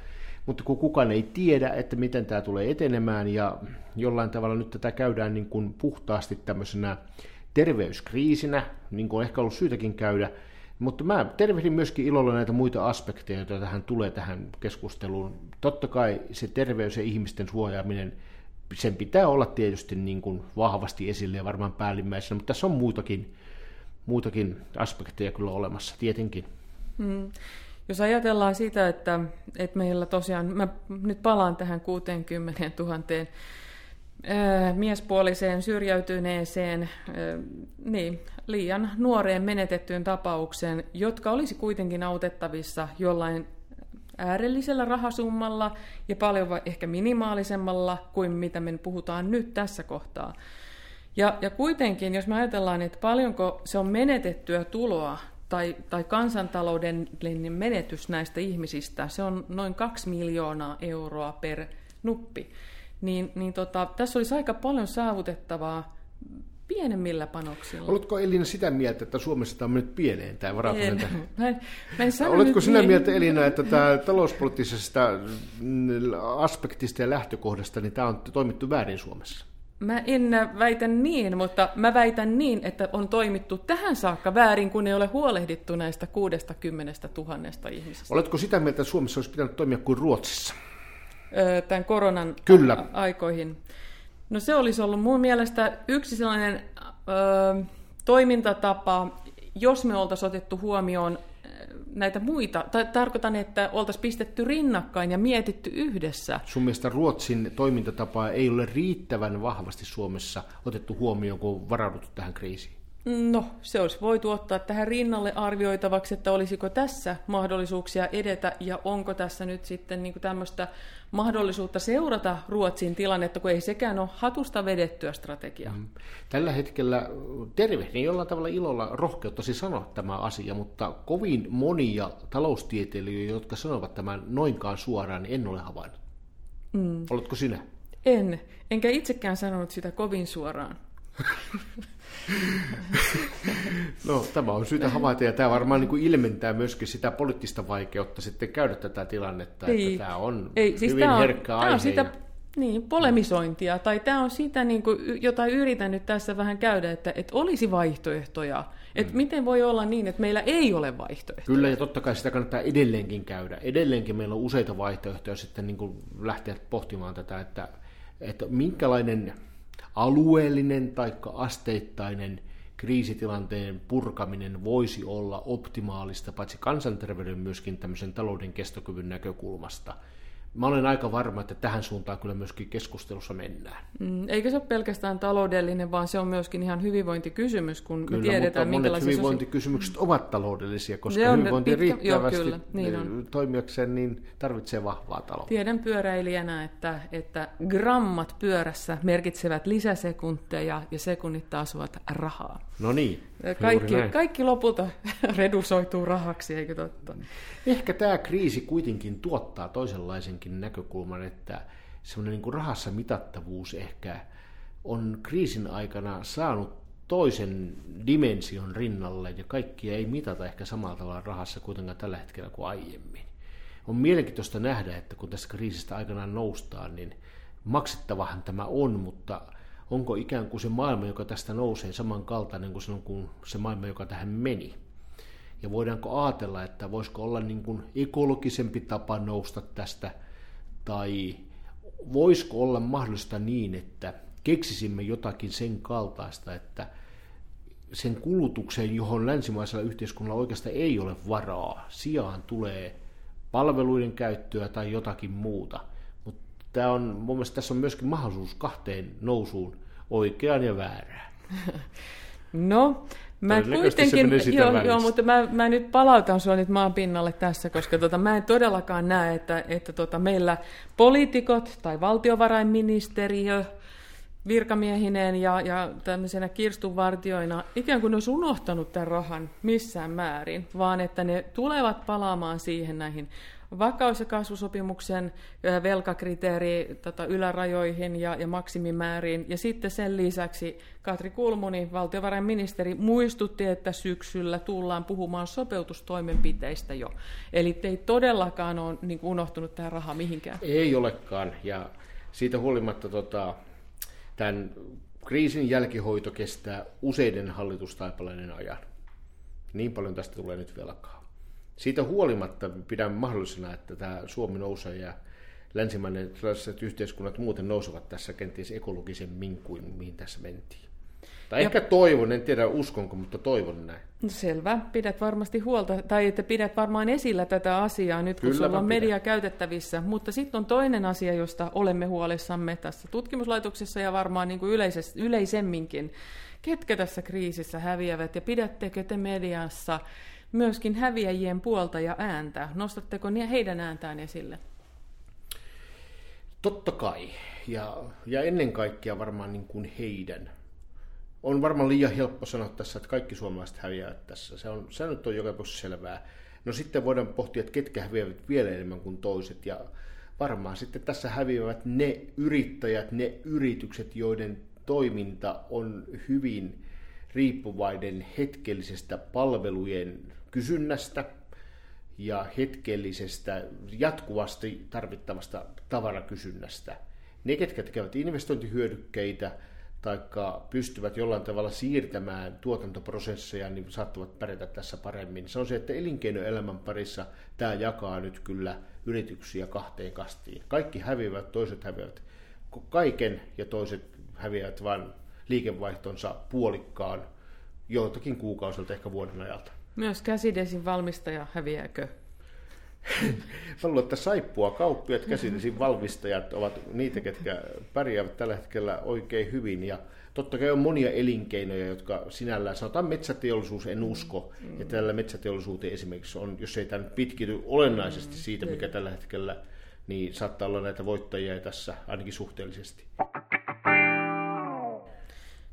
mutta kun kukaan ei tiedä, että miten tämä tulee etenemään ja jollain tavalla nyt tätä käydään niin kuin puhtaasti tämmöisenä terveyskriisinä, niin kuin on ehkä ollut syytäkin käydä, mutta mä tervehdin myöskin ilolla näitä muita aspekteja, joita tähän tulee tähän keskusteluun. Totta kai se terveys ja ihmisten suojaaminen – sen pitää olla tietysti niin kuin vahvasti esille ja varmaan päällimmäisenä, mutta tässä on muutakin, muutakin aspekteja kyllä olemassa, tietenkin. Hmm. Jos ajatellaan sitä, että, että meillä tosiaan, mä nyt palaan tähän 60 000 miespuoliseen syrjäytyneeseen, niin, liian nuoreen menetettyyn tapaukseen, jotka olisi kuitenkin autettavissa jollain äärellisellä rahasummalla ja paljon ehkä minimaalisemmalla kuin mitä me puhutaan nyt tässä kohtaa. Ja, ja kuitenkin, jos me ajatellaan, että paljonko se on menetettyä tuloa tai, tai kansantaloudellinen menetys näistä ihmisistä, se on noin 2 miljoonaa euroa per nuppi, niin, niin tota, tässä olisi aika paljon saavutettavaa pienemmillä panoksilla. Oletko Elina sitä mieltä, että Suomessa tämä on mennyt pieneen tämä varapuolinen? Mä en, mä en Oletko sinä niin. mieltä Elina, että tämä talouspoliittisesta aspektista ja lähtökohdasta, niin tämä on toimittu väärin Suomessa? Mä en väitä niin, mutta mä väitän niin, että on toimittu tähän saakka väärin, kun ei ole huolehdittu näistä 60 000 ihmisestä. Oletko sitä mieltä, että Suomessa olisi pitänyt toimia kuin Ruotsissa? Tämän koronan Kyllä. aikoihin. No se olisi ollut mun mielestä yksi sellainen ö, toimintatapa, jos me oltaisiin otettu huomioon näitä muita, tai tarkoitan, että oltaisiin pistetty rinnakkain ja mietitty yhdessä. Sun mielestä Ruotsin toimintatapa ei ole riittävän vahvasti Suomessa otettu huomioon, kun on varauduttu tähän kriisiin? No, se olisi voitu ottaa tähän rinnalle arvioitavaksi, että olisiko tässä mahdollisuuksia edetä ja onko tässä nyt sitten niin tämmöistä mahdollisuutta seurata Ruotsin tilannetta, kun ei sekään ole hatusta vedettyä strategiaa. Mm. Tällä hetkellä tervehdin jollain tavalla ilolla rohkeuttasi sanoa tämä asia, mutta kovin monia taloustieteilijöitä, jotka sanovat tämän noinkaan suoraan, niin en ole havainnut. Mm. Oletko sinä? En, enkä itsekään sanonut sitä kovin suoraan. (laughs) (laughs) no, tämä on syytä havaita, ja tämä varmaan niin kuin ilmentää myöskin sitä poliittista vaikeutta sitten käydä tätä tilannetta, ei, että tämä on ei, siis hyvin tämä on, herkkä tämä aihe. On sitä, niin, polemisointia, tai tämä on sitä, niin kuin, jota yritän nyt tässä vähän käydä, että, että olisi vaihtoehtoja. Että mm. miten voi olla niin, että meillä ei ole vaihtoehtoja? Kyllä, ja totta kai sitä kannattaa edelleenkin käydä. Edelleenkin meillä on useita vaihtoehtoja sitten niin kuin lähteä pohtimaan tätä, että, että minkälainen alueellinen tai asteittainen kriisitilanteen purkaminen voisi olla optimaalista paitsi kansanterveyden myöskin tämmöisen talouden kestokyvyn näkökulmasta – mä olen aika varma, että tähän suuntaan kyllä myöskin keskustelussa mennään. Mm, eikä se ole pelkästään taloudellinen, vaan se on myöskin ihan hyvinvointikysymys, kun kyllä, me tiedetään, mutta monet hyvinvointikysymykset sosi... ovat taloudellisia, koska on hyvinvointi pitkä... riittävästi joo, kyllä, niin on. toimijakseen niin tarvitsee vahvaa taloutta. Tiedän pyöräilijänä, että, että grammat pyörässä merkitsevät lisäsekunteja ja sekunnit taas ovat rahaa. No niin. Kaikki, kaikki lopulta (laughs) redusoituu rahaksi, eikö totta? Ehkä tämä kriisi kuitenkin tuottaa toisenlaisenkin näkökulman, että semmoinen niin rahassa mitattavuus ehkä on kriisin aikana saanut toisen dimension rinnalle, ja kaikkia ei mitata ehkä samalla tavalla rahassa kuitenkaan tällä hetkellä kuin aiemmin. On mielenkiintoista nähdä, että kun tästä kriisistä aikanaan noustaan, niin maksettavahan tämä on, mutta onko ikään kuin se maailma, joka tästä nousee, samankaltainen kuin silloin, kun se maailma, joka tähän meni? Ja voidaanko ajatella, että voisiko olla niin kuin ekologisempi tapa nousta tästä, tai voisiko olla mahdollista niin, että keksisimme jotakin sen kaltaista, että sen kulutukseen, johon länsimaisella yhteiskunnalla oikeastaan ei ole varaa, sijaan tulee palveluiden käyttöä tai jotakin muuta. Tämä on, mun mielestä tässä on myöskin mahdollisuus kahteen nousuun, oikeaan ja väärään. (laughs) No, Mä kuitenkin, joo, joo, mutta mä, mä nyt palautan sua nyt maan pinnalle tässä, koska tota, mä en todellakaan näe, että, että tota, meillä poliitikot tai valtiovarainministeriö virkamiehineen ja, ja tämmöisenä kirstunvartioina ikään kuin ne olisi unohtanut tämän rahan missään määrin, vaan että ne tulevat palaamaan siihen näihin vakaus- ja kasvusopimuksen velkakriteeri tota, ylärajoihin ja, ja maksimimääriin. Ja sitten sen lisäksi Katri Kulmuni, valtiovarainministeri, muistutti, että syksyllä tullaan puhumaan sopeutustoimenpiteistä jo. Eli ei todellakaan ole niin unohtunut tämä raha mihinkään. Ei olekaan, ja siitä huolimatta tota, tämän kriisin jälkihoito kestää useiden hallitustaipaleiden ajan. Niin paljon tästä tulee nyt velkaa. Siitä huolimatta pidän mahdollisena, että tämä Suomi nousee ja länsimainen yhteiskunnat muuten nousevat tässä kenties ekologisemmin kuin mihin tässä mentiin. Tai ja... ehkä toivon, en tiedä uskonko, mutta toivon näin. Selvä. Pidät varmasti huolta, tai että pidät varmaan esillä tätä asiaa nyt, kun Kyllä sulla on media käytettävissä. Mutta sitten on toinen asia, josta olemme huolissamme tässä tutkimuslaitoksessa ja varmaan niin kuin yleisesti, yleisemminkin. Ketkä tässä kriisissä häviävät ja pidättekö te mediassa myöskin häviäjien puolta ja ääntä? Nostatteko heidän ääntään esille? Totta kai. Ja, ja ennen kaikkea varmaan niin kuin heidän on varmaan liian helppo sanoa tässä, että kaikki suomalaiset häviävät tässä. Se, on, se nyt on joka selvää. No sitten voidaan pohtia, että ketkä häviävät vielä enemmän kuin toiset. Ja varmaan sitten tässä häviävät ne yrittäjät, ne yritykset, joiden toiminta on hyvin riippuvainen hetkellisestä palvelujen kysynnästä ja hetkellisestä jatkuvasti tarvittavasta tavarakysynnästä. Ne, ketkä tekevät investointihyödykkeitä, tai pystyvät jollain tavalla siirtämään tuotantoprosesseja, niin saattavat pärjätä tässä paremmin. Se on se, että elinkeinoelämän parissa tämä jakaa nyt kyllä yrityksiä kahteen kastiin. Kaikki häviävät, toiset häviävät kaiken ja toiset häviävät vain liikevaihtonsa puolikkaan joiltakin kuukausilta, ehkä vuoden ajalta. Myös käsidesin valmistaja häviääkö? Mä luulen, että saippua kauppiat, käsidesin valmistajat ovat niitä, ketkä pärjäävät tällä hetkellä oikein hyvin. Ja totta kai on monia elinkeinoja, jotka sinällään, sanotaan metsäteollisuus, en usko, mm. että tällä metsäteollisuuteen esimerkiksi on, jos ei tämä pitkity olennaisesti siitä, mikä tällä hetkellä, niin saattaa olla näitä voittajia tässä ainakin suhteellisesti.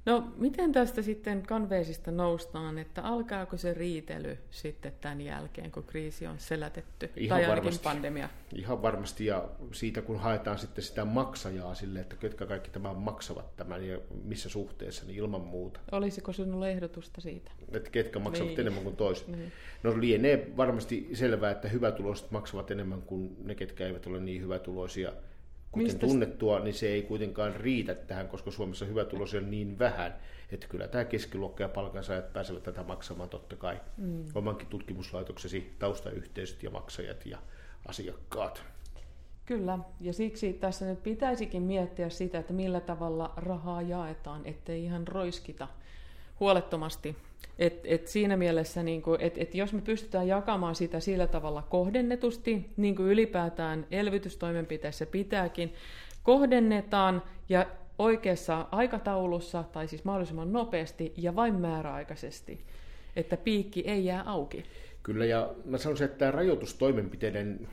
No, miten tästä sitten kanveesista noustaan, että alkaako se riitely sitten tämän jälkeen, kun kriisi on selätetty, Ihan tai varmasti. pandemia? Ihan varmasti, ja siitä kun haetaan sitten sitä maksajaa sille, että ketkä kaikki tämän maksavat tämän ja missä suhteessa, niin ilman muuta. Olisiko sinulla ehdotusta siitä? Että ketkä maksavat niin. enemmän kuin toiset. Niin. No lienee varmasti selvää, että hyvätuloiset maksavat enemmän kuin ne, ketkä eivät ole niin hyvätuloisia, kuten Mistä tunnettua, niin se ei kuitenkaan riitä tähän, koska Suomessa hyvätuloisia on niin vähän, että kyllä tämä keskiluokka ja palkansaajat pääsevät tätä maksamaan totta kai. Mm. Omankin tutkimuslaitoksesi taustayhteisöt ja maksajat ja asiakkaat. Kyllä, ja siksi tässä nyt pitäisikin miettiä sitä, että millä tavalla rahaa jaetaan, ettei ihan roiskita huolettomasti. Et, et siinä mielessä, niin kuin, et, et jos me pystytään jakamaan sitä sillä tavalla kohdennetusti, niin kuin ylipäätään elvytystoimenpiteissä pitääkin, kohdennetaan ja oikeassa aikataulussa, tai siis mahdollisimman nopeasti ja vain määräaikaisesti, että piikki ei jää auki. Kyllä, ja mä sanoisin, että tämä rajoitustoimenpiteiden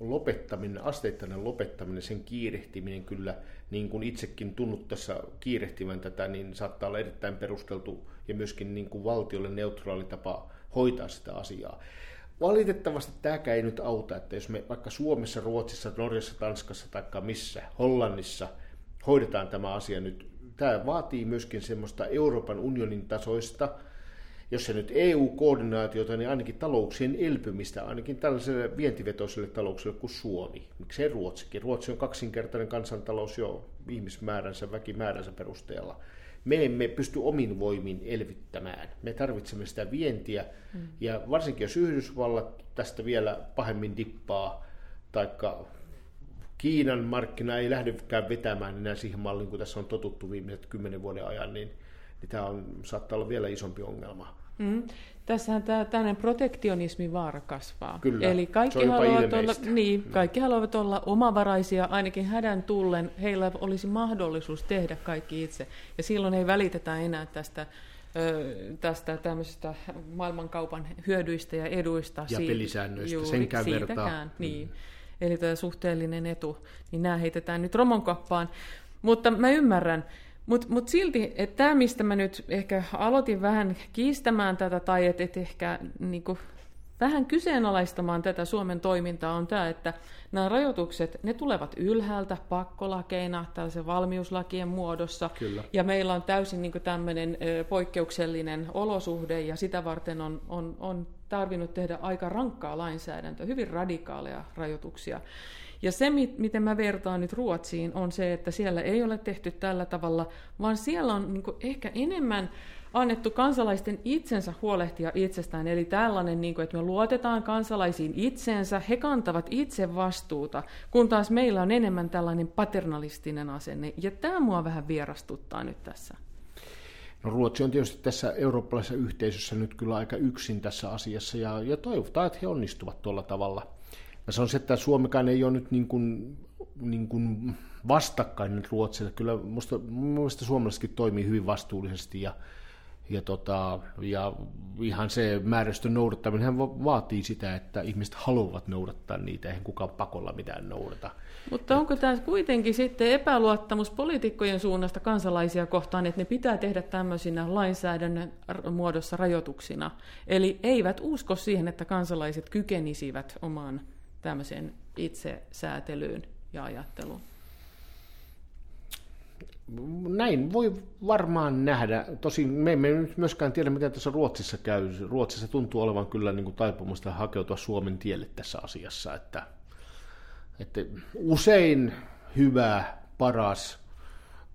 lopettaminen, asteittainen lopettaminen, sen kiirehtiminen kyllä, niin kuin itsekin tunnut tässä kiirehtivän tätä, niin saattaa olla erittäin perusteltu ja myöskin niin kuin valtiolle neutraali tapa hoitaa sitä asiaa. Valitettavasti tämäkään ei nyt auta, että jos me vaikka Suomessa, Ruotsissa, Norjassa, Tanskassa tai missä, Hollannissa hoidetaan tämä asia nyt. Tämä vaatii myöskin semmoista Euroopan unionin tasoista, jos se nyt EU-koordinaatiota, niin ainakin talouksien elpymistä, ainakin tällaiselle vientivetoiselle taloukselle kuin Suomi. Miksei Ruotsikin? Ruotsi on kaksinkertainen kansantalous jo ihmismääränsä, väkimääränsä perusteella. Me emme pysty omin voimin elvyttämään. Me tarvitsemme sitä vientiä, mm. ja varsinkin jos Yhdysvallat tästä vielä pahemmin dippaa, taikka Kiinan markkina ei lähdekään vetämään enää siihen malliin, kun tässä on totuttu viimeiset kymmenen vuoden ajan, niin, niin tämä on, saattaa olla vielä isompi ongelma. Mm. Tässähän tämä tämmöinen protektionismi vaara kasvaa. Kyllä, Eli kaikki haluavat, olla, niin, kaikki haluavat olla omavaraisia, ainakin hädän tullen. Heillä olisi mahdollisuus tehdä kaikki itse. Ja silloin ei välitetä enää tästä tästä tämmöisestä maailmankaupan hyödyistä ja eduista. Ja siitä, pelisäännöistä, juuri, senkään vertaa. Mm. Niin. Mm. Eli tämä suhteellinen etu, niin nämä heitetään nyt romonkappaan. Mutta mä ymmärrän, mutta mut silti, että tämä, mistä mä nyt ehkä aloitin vähän kiistämään tätä, tai että et ehkä niinku, vähän kyseenalaistamaan tätä Suomen toimintaa, on tämä, että nämä rajoitukset, ne tulevat ylhäältä pakkolakeina, tällaisen valmiuslakien muodossa, Kyllä. ja meillä on täysin niin tämmöinen poikkeuksellinen olosuhde, ja sitä varten on, on, on tarvinnut tehdä aika rankkaa lainsäädäntöä, hyvin radikaaleja rajoituksia. Ja se, miten mä vertaan nyt Ruotsiin, on se, että siellä ei ole tehty tällä tavalla, vaan siellä on niin ehkä enemmän annettu kansalaisten itsensä huolehtia itsestään. Eli tällainen, niin kuin, että me luotetaan kansalaisiin itseensä, he kantavat itse vastuuta, kun taas meillä on enemmän tällainen paternalistinen asenne. Ja tämä mua vähän vierastuttaa nyt tässä. No Ruotsi on tietysti tässä eurooppalaisessa yhteisössä nyt kyllä aika yksin tässä asiassa ja, ja toivotaan, että he onnistuvat tuolla tavalla – Mä sanoisin, että Suomikaan ei ole nyt niin kuin, niin kuin vastakkain Ruotsille. Kyllä musta, musta suomalaisetkin toimii hyvin vastuullisesti ja, ja, tota, ja ihan se määräystön noudattaminen vaatii sitä, että ihmiset haluavat noudattaa niitä, eihän kukaan pakolla mitään noudata. Mutta onko tämä kuitenkin sitten epäluottamus poliitikkojen suunnasta kansalaisia kohtaan, että ne pitää tehdä tämmöisinä lainsäädännön muodossa rajoituksina? Eli eivät usko siihen, että kansalaiset kykenisivät omaan tämmöiseen itsesäätelyyn ja ajatteluun? Näin voi varmaan nähdä. Tosin me emme nyt myöskään tiedä, miten tässä Ruotsissa käy. Ruotsissa tuntuu olevan kyllä niin kuin taipumusta hakeutua Suomen tielle tässä asiassa. Että, että usein hyvä, paras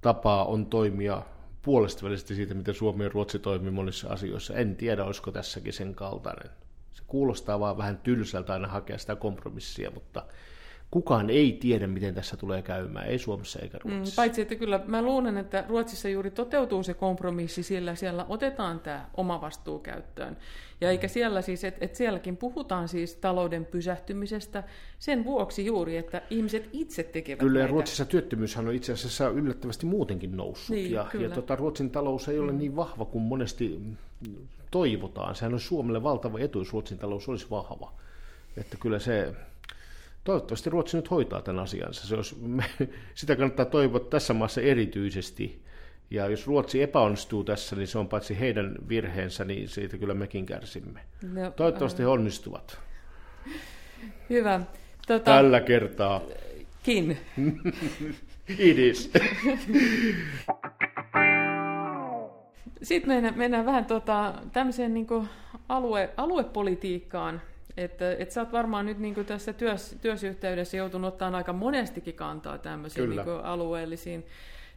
tapa on toimia puolesta siitä, miten Suomi ja Ruotsi toimii monissa asioissa. En tiedä, olisiko tässäkin sen kaltainen kuulostaa vaan vähän tylsältä aina hakea sitä kompromissia, mutta kukaan ei tiedä, miten tässä tulee käymään, ei Suomessa eikä mm, Ruotsissa. Mm, paitsi, että kyllä mä luulen, että Ruotsissa juuri toteutuu se kompromissi, sillä siellä otetaan tämä oma vastuu käyttöön. Ja eikä siellä siis, että et sielläkin puhutaan siis talouden pysähtymisestä sen vuoksi juuri, että ihmiset itse tekevät Kyllä, näitä. Ruotsissa työttömyyshän on itse asiassa yllättävästi muutenkin noussut. Niin, ja, ja tota, Ruotsin talous ei ole mm. niin vahva kuin monesti toivotaan. Sehän on Suomelle valtava etu, jos Ruotsin talous olisi vahva. Että kyllä se, toivottavasti Ruotsi nyt hoitaa tämän asiansa. Se olisi, (laughs) sitä kannattaa toivoa tässä maassa erityisesti. Ja jos Ruotsi epäonnistuu tässä, niin se on paitsi heidän virheensä, niin siitä kyllä mekin kärsimme. No, Toivottavasti he onnistuvat. (laughs) Hyvä. Tota... Tällä kertaa. Kin. It is. (laughs) Sitten mennään, mennään vähän tota, tämmöiseen niin alue, aluepolitiikkaan. Että et sä oot varmaan nyt niin tässä työs, työsyhteydessä joutunut ottaa aika monestikin kantaa tämmöisiin niin alueellisiin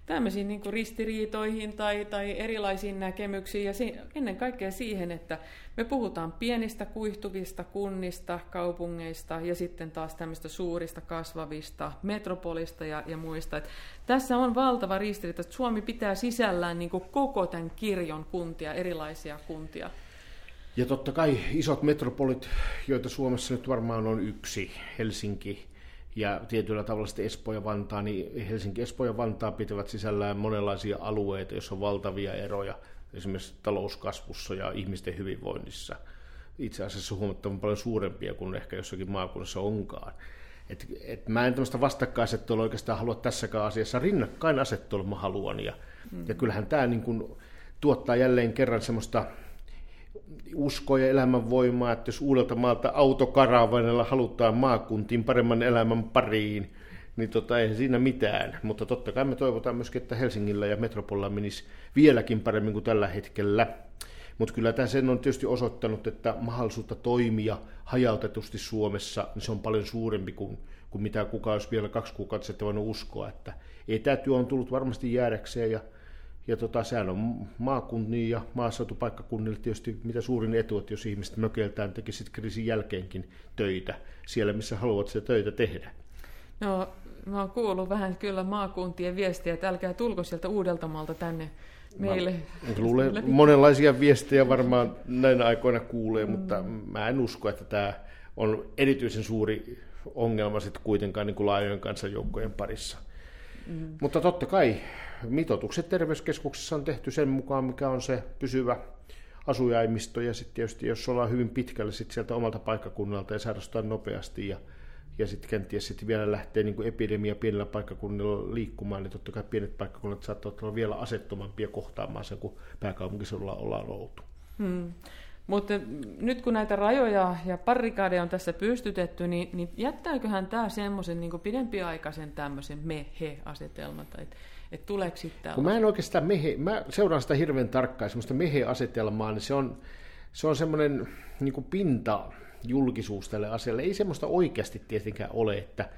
tämmöisiin niin ristiriitoihin tai, tai erilaisiin näkemyksiin ja ennen kaikkea siihen, että me puhutaan pienistä kuihtuvista kunnista, kaupungeista ja sitten taas tämmöistä suurista kasvavista metropolista ja, ja muista. Et tässä on valtava ristiriita, että Suomi pitää sisällään niin koko tämän kirjon kuntia, erilaisia kuntia. Ja totta kai isot metropolit, joita Suomessa nyt varmaan on yksi, Helsinki, ja tietyllä tavalla sitten Espoo ja Vantaa, niin Helsinki, Espoo ja Vantaa pitävät sisällään monenlaisia alueita, joissa on valtavia eroja esimerkiksi talouskasvussa ja ihmisten hyvinvoinnissa. Itse asiassa huomattavan paljon suurempia kuin ehkä jossakin maakunnassa onkaan. Et, et mä en tämmöistä vastakkainasettelua oikeastaan halua tässäkään asiassa. Rinnakkainasettelua mä haluan. Ja, mm. ja kyllähän tämä niin kun, tuottaa jälleen kerran semmoista uskoa ja elämänvoimaa, että jos uudelta maalta autokaravanilla halutaan maakuntiin paremman elämän pariin, niin tota, ei siinä mitään. Mutta totta kai me toivotaan myöskin, että Helsingillä ja Metropolilla menisi vieläkin paremmin kuin tällä hetkellä. Mutta kyllä tämä sen on tietysti osoittanut, että mahdollisuutta toimia hajautetusti Suomessa, niin se on paljon suurempi kuin, kuin mitä kukaan olisi vielä kaksi kuukautta sitten voinut uskoa. Että etätyö on tullut varmasti jäädäkseen ja ja tota, sehän on maakuntiin ja maaseutupaikkakunnille tietysti mitä suurin etu, että jos ihmiset mökeltään tekisivät kriisin jälkeenkin töitä siellä, missä haluat sitä töitä tehdä. No, mä oon kuullut vähän kyllä maakuntien viestiä, että älkää tulko sieltä Uudeltamalta tänne meille. Mä (laughs) luulen, monenlaisia viestejä varmaan näinä aikoina kuulee, mm. mutta mä en usko, että tämä on erityisen suuri ongelma sitten kuitenkaan niin kuin laajojen kansanjoukkojen parissa. Mm. Mutta totta kai mitoitukset terveyskeskuksessa on tehty sen mukaan, mikä on se pysyvä asujaimisto, ja sitten tietysti jos ollaan hyvin pitkälle sit sieltä omalta paikkakunnalta ja sairastaa nopeasti, ja, ja sitten kenties sit vielä lähtee niin epidemia pienellä paikkakunnilla liikkumaan, niin totta kai pienet paikkakunnat saattavat olla vielä asettomampia kohtaamaan sen, kun pääkaupunkiseudulla ollaan oltu. Hmm. Mutta nyt kun näitä rajoja ja parikaadeja on tässä pystytetty, niin, niin jättääköhän tämä semmoisen niin pidempiaikaisen tämmöisen me-he-asetelman? Että et tuleeko sitten Kun mä en oikeastaan mehe, mä seuraan sitä hirveän tarkkaan, semmoista mehe-asetelmaa, niin se on, se on semmoinen niin pinta julkisuus tälle asialle. Ei semmoista oikeasti tietenkään ole, että,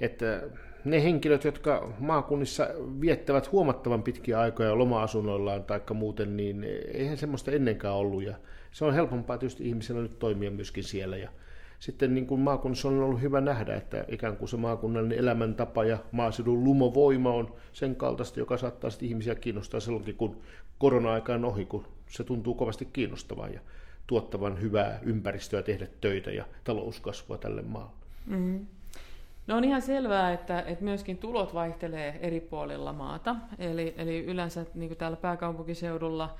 että ne henkilöt, jotka maakunnissa viettävät huomattavan pitkiä aikoja loma-asunnoillaan tai muuten, niin eihän semmoista ennenkään ollut. Ja se on helpompaa tietysti ihmisellä nyt toimia myöskin siellä. Ja sitten niin kuin maakunnassa on ollut hyvä nähdä, että ikään kuin se maakunnallinen elämäntapa ja maaseudun lumovoima on sen kaltaista, joka saattaa sitten ihmisiä kiinnostaa silloinkin, kun korona-aika on ohi, kun se tuntuu kovasti kiinnostavan ja tuottavan hyvää ympäristöä tehdä töitä ja talouskasvua tälle maalle. Mm-hmm. No on ihan selvää, että, että myöskin tulot vaihtelee eri puolilla maata. Eli, eli yleensä niin kuin täällä pääkaupunkiseudulla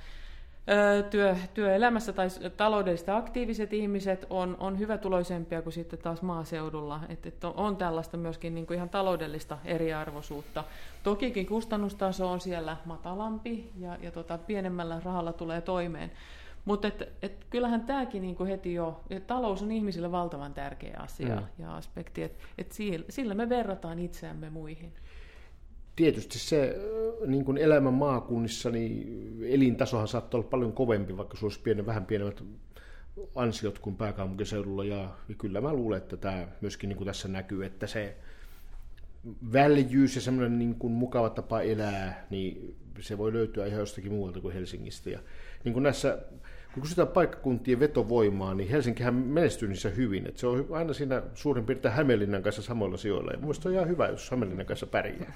työ, työelämässä tai taloudellisesti aktiiviset ihmiset on, on hyvätuloisempia kuin sitten taas maaseudulla. Et, et on tällaista myöskin niin kuin ihan taloudellista eriarvoisuutta. Tokikin kustannustaso on siellä matalampi ja, ja tota, pienemmällä rahalla tulee toimeen. Mutta et, et kyllähän tämäkin niinku heti jo, talous on ihmisille valtavan tärkeä asia mm. ja aspekti, että et sillä, sillä me verrataan itseämme muihin tietysti se niin kuin elämä maakunnissa, niin elintasohan saattaa olla paljon kovempi, vaikka se olisi pienen, vähän pienemmät ansiot kuin pääkaupunkiseudulla. Ja, ja kyllä mä luulen, että tämä myöskin niin kuin tässä näkyy, että se väljyys ja semmoinen niin kuin mukava tapa elää, niin se voi löytyä ihan jostakin muualta kuin Helsingistä. Ja niin kuin näissä kun kysytään paikkakuntien vetovoimaa, niin Helsinkihän menestyy niissä hyvin. Että se on aina siinä suurin piirtein Hämeenlinnan kanssa samoilla sijoilla. Ja mielestäni on ihan hyvä, jos Hämeenlinnan kanssa pärjää.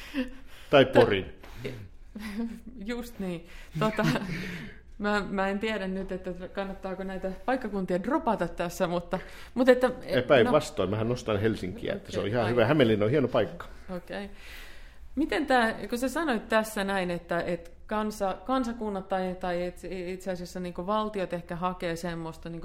(laughs) tai Porin. (laughs) Just niin. Tota, mä, mä en tiedä nyt, että kannattaako näitä paikkakuntia dropata tässä, mutta... mutta että, Päinvastoin, no, mähän nostan Helsinkiä, että okay, se on ihan hyvä. Hämeenlinna on hieno paikka. Okei. Okay. Miten tämä, kun sä sanoit tässä näin, että, että kansa, kansakunnat tai, tai itse asiassa niin valtiot ehkä hakee semmoista niin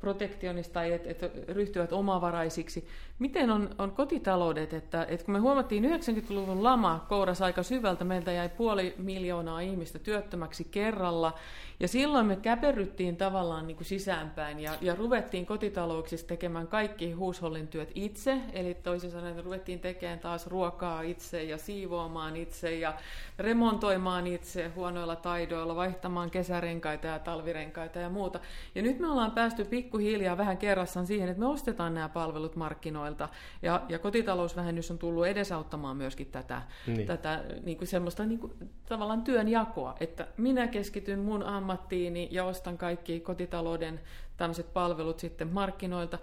protektionista tai että et ryhtyvät omavaraisiksi. Miten on, on kotitaloudet, että, että kun me huomattiin 90-luvun lama kourassa aika syvältä, meiltä jäi puoli miljoonaa ihmistä työttömäksi kerralla, ja silloin me käperryttiin tavallaan niin kuin sisäänpäin ja, ja ruvettiin kotitalouksissa tekemään kaikki huushollin työt itse, eli toisin sanoen ruvettiin tekemään taas ruokaa itse ja siivoamaan itse ja remontoimaan itse huonoilla taidoilla, vaihtamaan kesärenkaita ja talvirenkaita ja muuta. Ja nyt me ollaan päästy pikkuhiljaa vähän kerrassaan siihen, että me ostetaan nämä palvelut markkinoilta ja, ja kotitalousvähennys on tullut edesauttamaan myöskin tätä, niin. tätä niin kuin semmoista niin kuin, tavallaan työnjakoa, että minä keskityn mun ammattiini ja ostan kaikki kotitalouden tämmöiset palvelut sitten markkinoilta.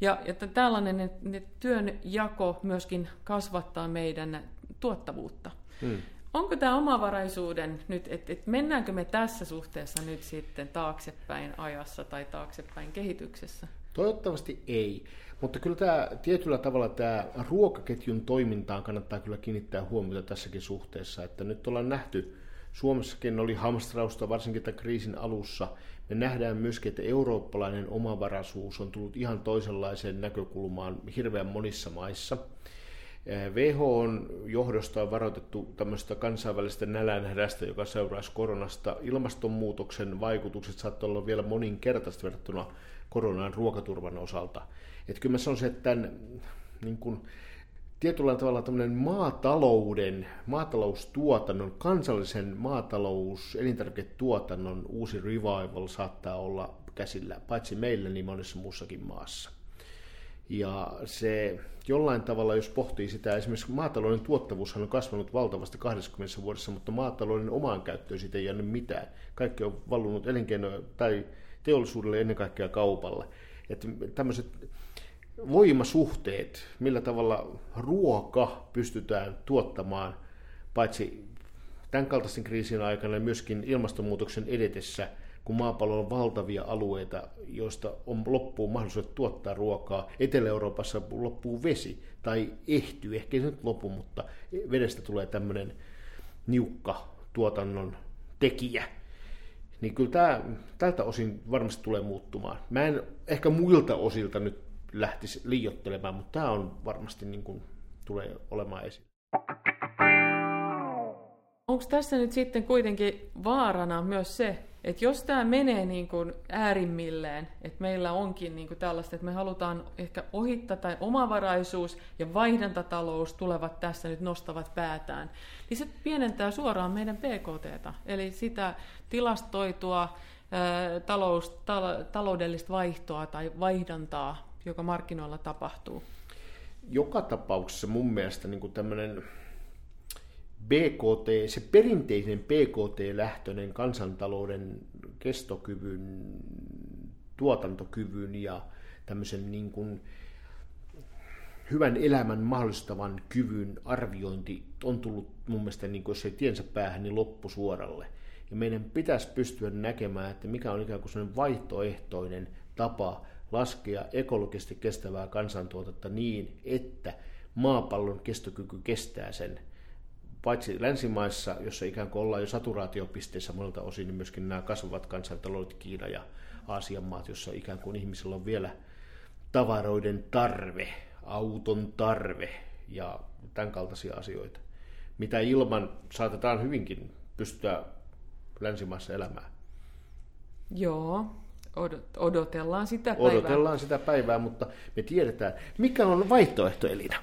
Ja, ja tällainen ne, ne työnjako myöskin kasvattaa meidän tuottavuutta. Hmm. Onko tämä omavaraisuuden nyt, että et mennäänkö me tässä suhteessa nyt sitten taaksepäin ajassa tai taaksepäin kehityksessä? Toivottavasti ei, mutta kyllä tämä tietyllä tavalla tämä ruokaketjun toimintaan kannattaa kyllä kiinnittää huomiota tässäkin suhteessa, että nyt ollaan nähty, Suomessakin oli hamstrausta varsinkin tämän kriisin alussa, me nähdään myöskin, että eurooppalainen omavaraisuus on tullut ihan toisenlaiseen näkökulmaan hirveän monissa maissa – WHO on johdosta on varoitettu tämmöistä kansainvälistä nälänhädästä, joka seuraisi koronasta. Ilmastonmuutoksen vaikutukset saattavat olla vielä moninkertaisesti verrattuna koronaan ruokaturvan osalta. Että kyllä mä sanoisin, että tämän, niin kuin, tietyllä tavalla tämmöinen maatalouden, maataloustuotannon, kansallisen maatalous, elintarviketuotannon uusi revival saattaa olla käsillä, paitsi meillä, niin monessa muussakin maassa. Ja se jollain tavalla, jos pohtii sitä, esimerkiksi maatalouden tuottavuushan on kasvanut valtavasti 20 vuodessa, mutta maatalouden omaan käyttöön siitä ei jäänyt mitään. Kaikki on valunut elinkeino- tai teollisuudelle ennen kaikkea kaupalle. Että tämmöiset voimasuhteet, millä tavalla ruoka pystytään tuottamaan, paitsi tämän kaltaisen kriisin aikana myöskin ilmastonmuutoksen edetessä, kun maapallolla on valtavia alueita, joista on loppuu mahdollisuudet tuottaa ruokaa. Etelä-Euroopassa loppuu vesi, tai ehtyy, ehkä ei se nyt lopu, mutta vedestä tulee tämmöinen niukka tuotannon tekijä. Niin kyllä tämä tältä osin varmasti tulee muuttumaan. Mä en ehkä muilta osilta nyt lähtisi liiottelemaan, mutta tämä on varmasti niin kuin tulee olemaan esillä. Onko tässä nyt sitten kuitenkin vaarana myös se, että jos tämä menee niin kuin äärimmilleen, että meillä onkin niin kuin tällaista, että me halutaan ehkä ohittaa tai omavaraisuus ja vaihdantatalous tulevat tässä nyt nostavat päätään, niin se pienentää suoraan meidän PKTtä, eli sitä tilastoitua talous, tal, taloudellista vaihtoa tai vaihdantaa joka markkinoilla tapahtuu? Joka tapauksessa mun mielestä niin tämmöinen BKT, se perinteisen BKT-lähtöinen kansantalouden kestokyvyn, tuotantokyvyn ja tämmöisen niin kuin hyvän elämän mahdollistavan kyvyn arviointi on tullut mun mielestä, niin kuin, jos ei tiensä päähän, niin loppusuoralle. Ja meidän pitäisi pystyä näkemään, että mikä on ikään kuin vaihtoehtoinen tapa laskea ekologisesti kestävää kansantuotetta niin, että maapallon kestokyky kestää sen. Paitsi länsimaissa, jossa ikään kuin ollaan jo saturaatiopisteessä monelta osin, niin myöskin nämä kasvavat kansantaloudet, Kiina ja Aasian maat, jossa ikään kuin ihmisillä on vielä tavaroiden tarve, auton tarve ja tämän kaltaisia asioita, mitä ilman saatetaan hyvinkin pystyä länsimaissa elämään. Joo, odotellaan sitä päivää. Odotellaan sitä päivää, mutta me tiedetään, mikä on vaihtoehto Elina.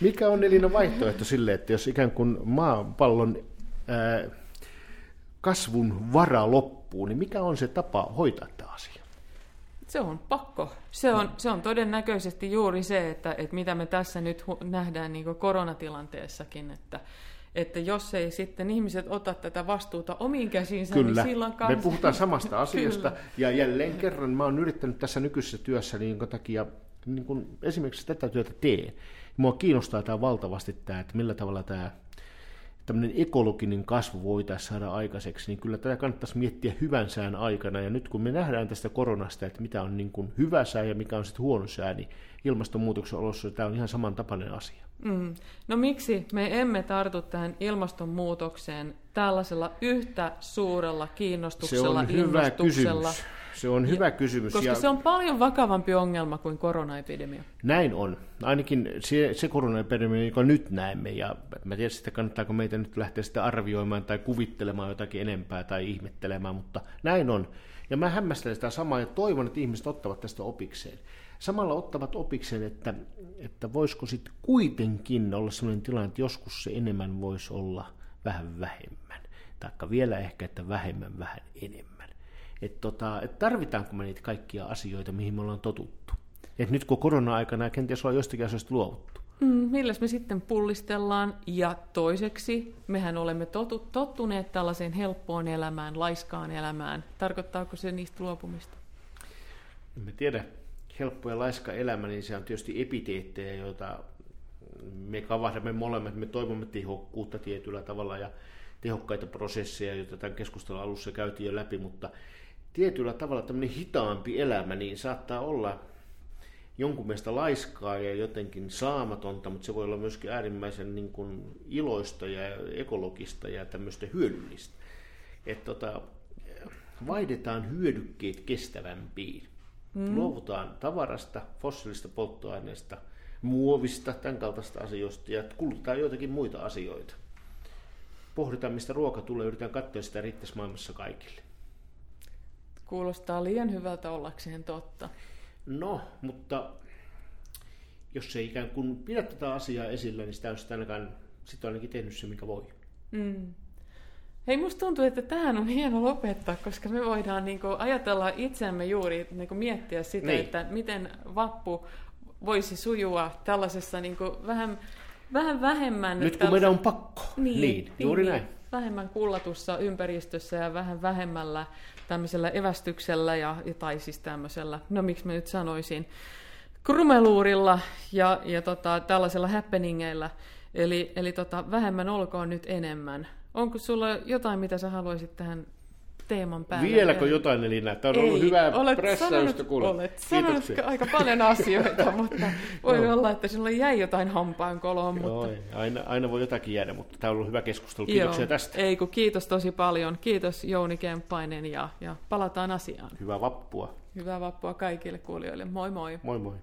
Mikä on Elina vaihtoehto sille, että jos ikään kuin maapallon ää, kasvun vara loppuu, niin mikä on se tapa hoitaa tämä asia? Se on pakko. Se on, se on todennäköisesti juuri se, että, että mitä me tässä nyt nähdään niin koronatilanteessakin, että, että jos ei sitten ihmiset ota tätä vastuuta omiin käsiinsä, niin Kyllä. niin silloin kans... me puhutaan samasta (laughs) asiasta. Kyllä. Ja jälleen kerran mä oon yrittänyt tässä nykyisessä työssä, niin jonka takia niin kun esimerkiksi tätä työtä teen. Mua kiinnostaa tämä valtavasti tämä, että millä tavalla tämä tämmöinen ekologinen kasvu voitaisiin saada aikaiseksi, niin kyllä tätä kannattaisi miettiä hyvän sään aikana. Ja nyt kun me nähdään tästä koronasta, että mitä on niin kuin hyvä sää ja mikä on sitten huono sää, niin ilmastonmuutoksen olossa tämä on ihan samantapainen asia. Mm. No miksi me emme tartu tähän ilmastonmuutokseen tällaisella yhtä suurella kiinnostuksella, Se on hyvä kysymys. Se on hyvä kysymys. Koska ja... se on paljon vakavampi ongelma kuin koronaepidemia. Näin on. Ainakin se, se koronaepidemia, joka nyt näemme, ja mä tiedän sitten, kannattaako meitä nyt lähteä sitä arvioimaan tai kuvittelemaan jotakin enempää tai ihmettelemään, mutta näin on. Ja mä hämmästelen sitä samaa ja toivon, että ihmiset ottavat tästä opikseen. Samalla ottavat opikseen, että, että voisiko sitten kuitenkin olla sellainen tilanne, että joskus se enemmän voisi olla vähän vähemmän. Taikka vielä ehkä, että vähemmän vähän enemmän. Että tota, et tarvitaanko me niitä kaikkia asioita, mihin me ollaan totuttu. Et nyt kun korona-aikana kenties ollaan jostakin asioista luovuttu. Mm, milläs me sitten pullistellaan? Ja toiseksi, mehän olemme totu, tottuneet tällaiseen helppoon elämään, laiskaan elämään. Tarkoittaako se niistä luopumista? En tiedä helppo ja laiska elämä, niin se on tietysti epiteettejä, joita me kavahdamme molemmat, me toivomme tehokkuutta tietyllä tavalla ja tehokkaita prosesseja, joita tämän keskustelun alussa käytiin jo läpi, mutta tietyllä tavalla tämmöinen hitaampi elämä niin saattaa olla jonkun mielestä laiskaa ja jotenkin saamatonta, mutta se voi olla myöskin äärimmäisen niin kuin iloista ja ekologista ja tämmöistä hyödyllistä. Että tota, vaihdetaan hyödykkeet kestävämpiin. Mm. Luovutaan tavarasta, fossiilista polttoaineesta, muovista, tämän kaltaista asioista ja kulutetaan joitakin muita asioita. Pohditaan, mistä ruoka tulee, yritetään katsoa sitä riittäisi maailmassa kaikille. Kuulostaa liian hyvältä ollakseen totta. No, mutta jos ei ikään kuin pidä tätä asiaa esillä, niin sitä on sitten ainakaan on ainakin tehnyt se, mikä voi. Mm. Hei, musta tuntuu, että tähän on hieno lopettaa, koska me voidaan niin kuin, ajatella itseämme juuri niin kuin, miettiä sitä, niin. että miten vappu voisi sujua tällaisessa niin kuin, vähän, vähän vähemmän... Nyt kun meidän on pakko. Niin, niin juuri niin, näin. Vähemmän kullatussa ympäristössä ja vähän vähemmällä tämmöisellä evästyksellä ja, tai siis tämmöisellä, no miksi mä nyt sanoisin, krumeluurilla ja, ja tota, tällaisella happeningeillä. Eli, eli tota, vähemmän olkoon nyt enemmän. Onko sulla jotain, mitä sä haluaisit tähän teeman päälle? Vieläkö jotain, Elina? Tämä on Ei, ollut hyvää olet prässäystä kuulla. Olet sanonut aika paljon asioita, (laughs) mutta voi no. olla, että sinulla jäi jotain hampaan koloon. Joo, mutta... aina, aina voi jotakin jäädä, mutta tämä on ollut hyvä keskustelu. Kiitoksia Joo. tästä. Ei kun kiitos tosi paljon. Kiitos Jouni Kemppainen ja, ja palataan asiaan. Hyvää vappua. Hyvää vappua kaikille kuulijoille. Moi moi. Moi moi.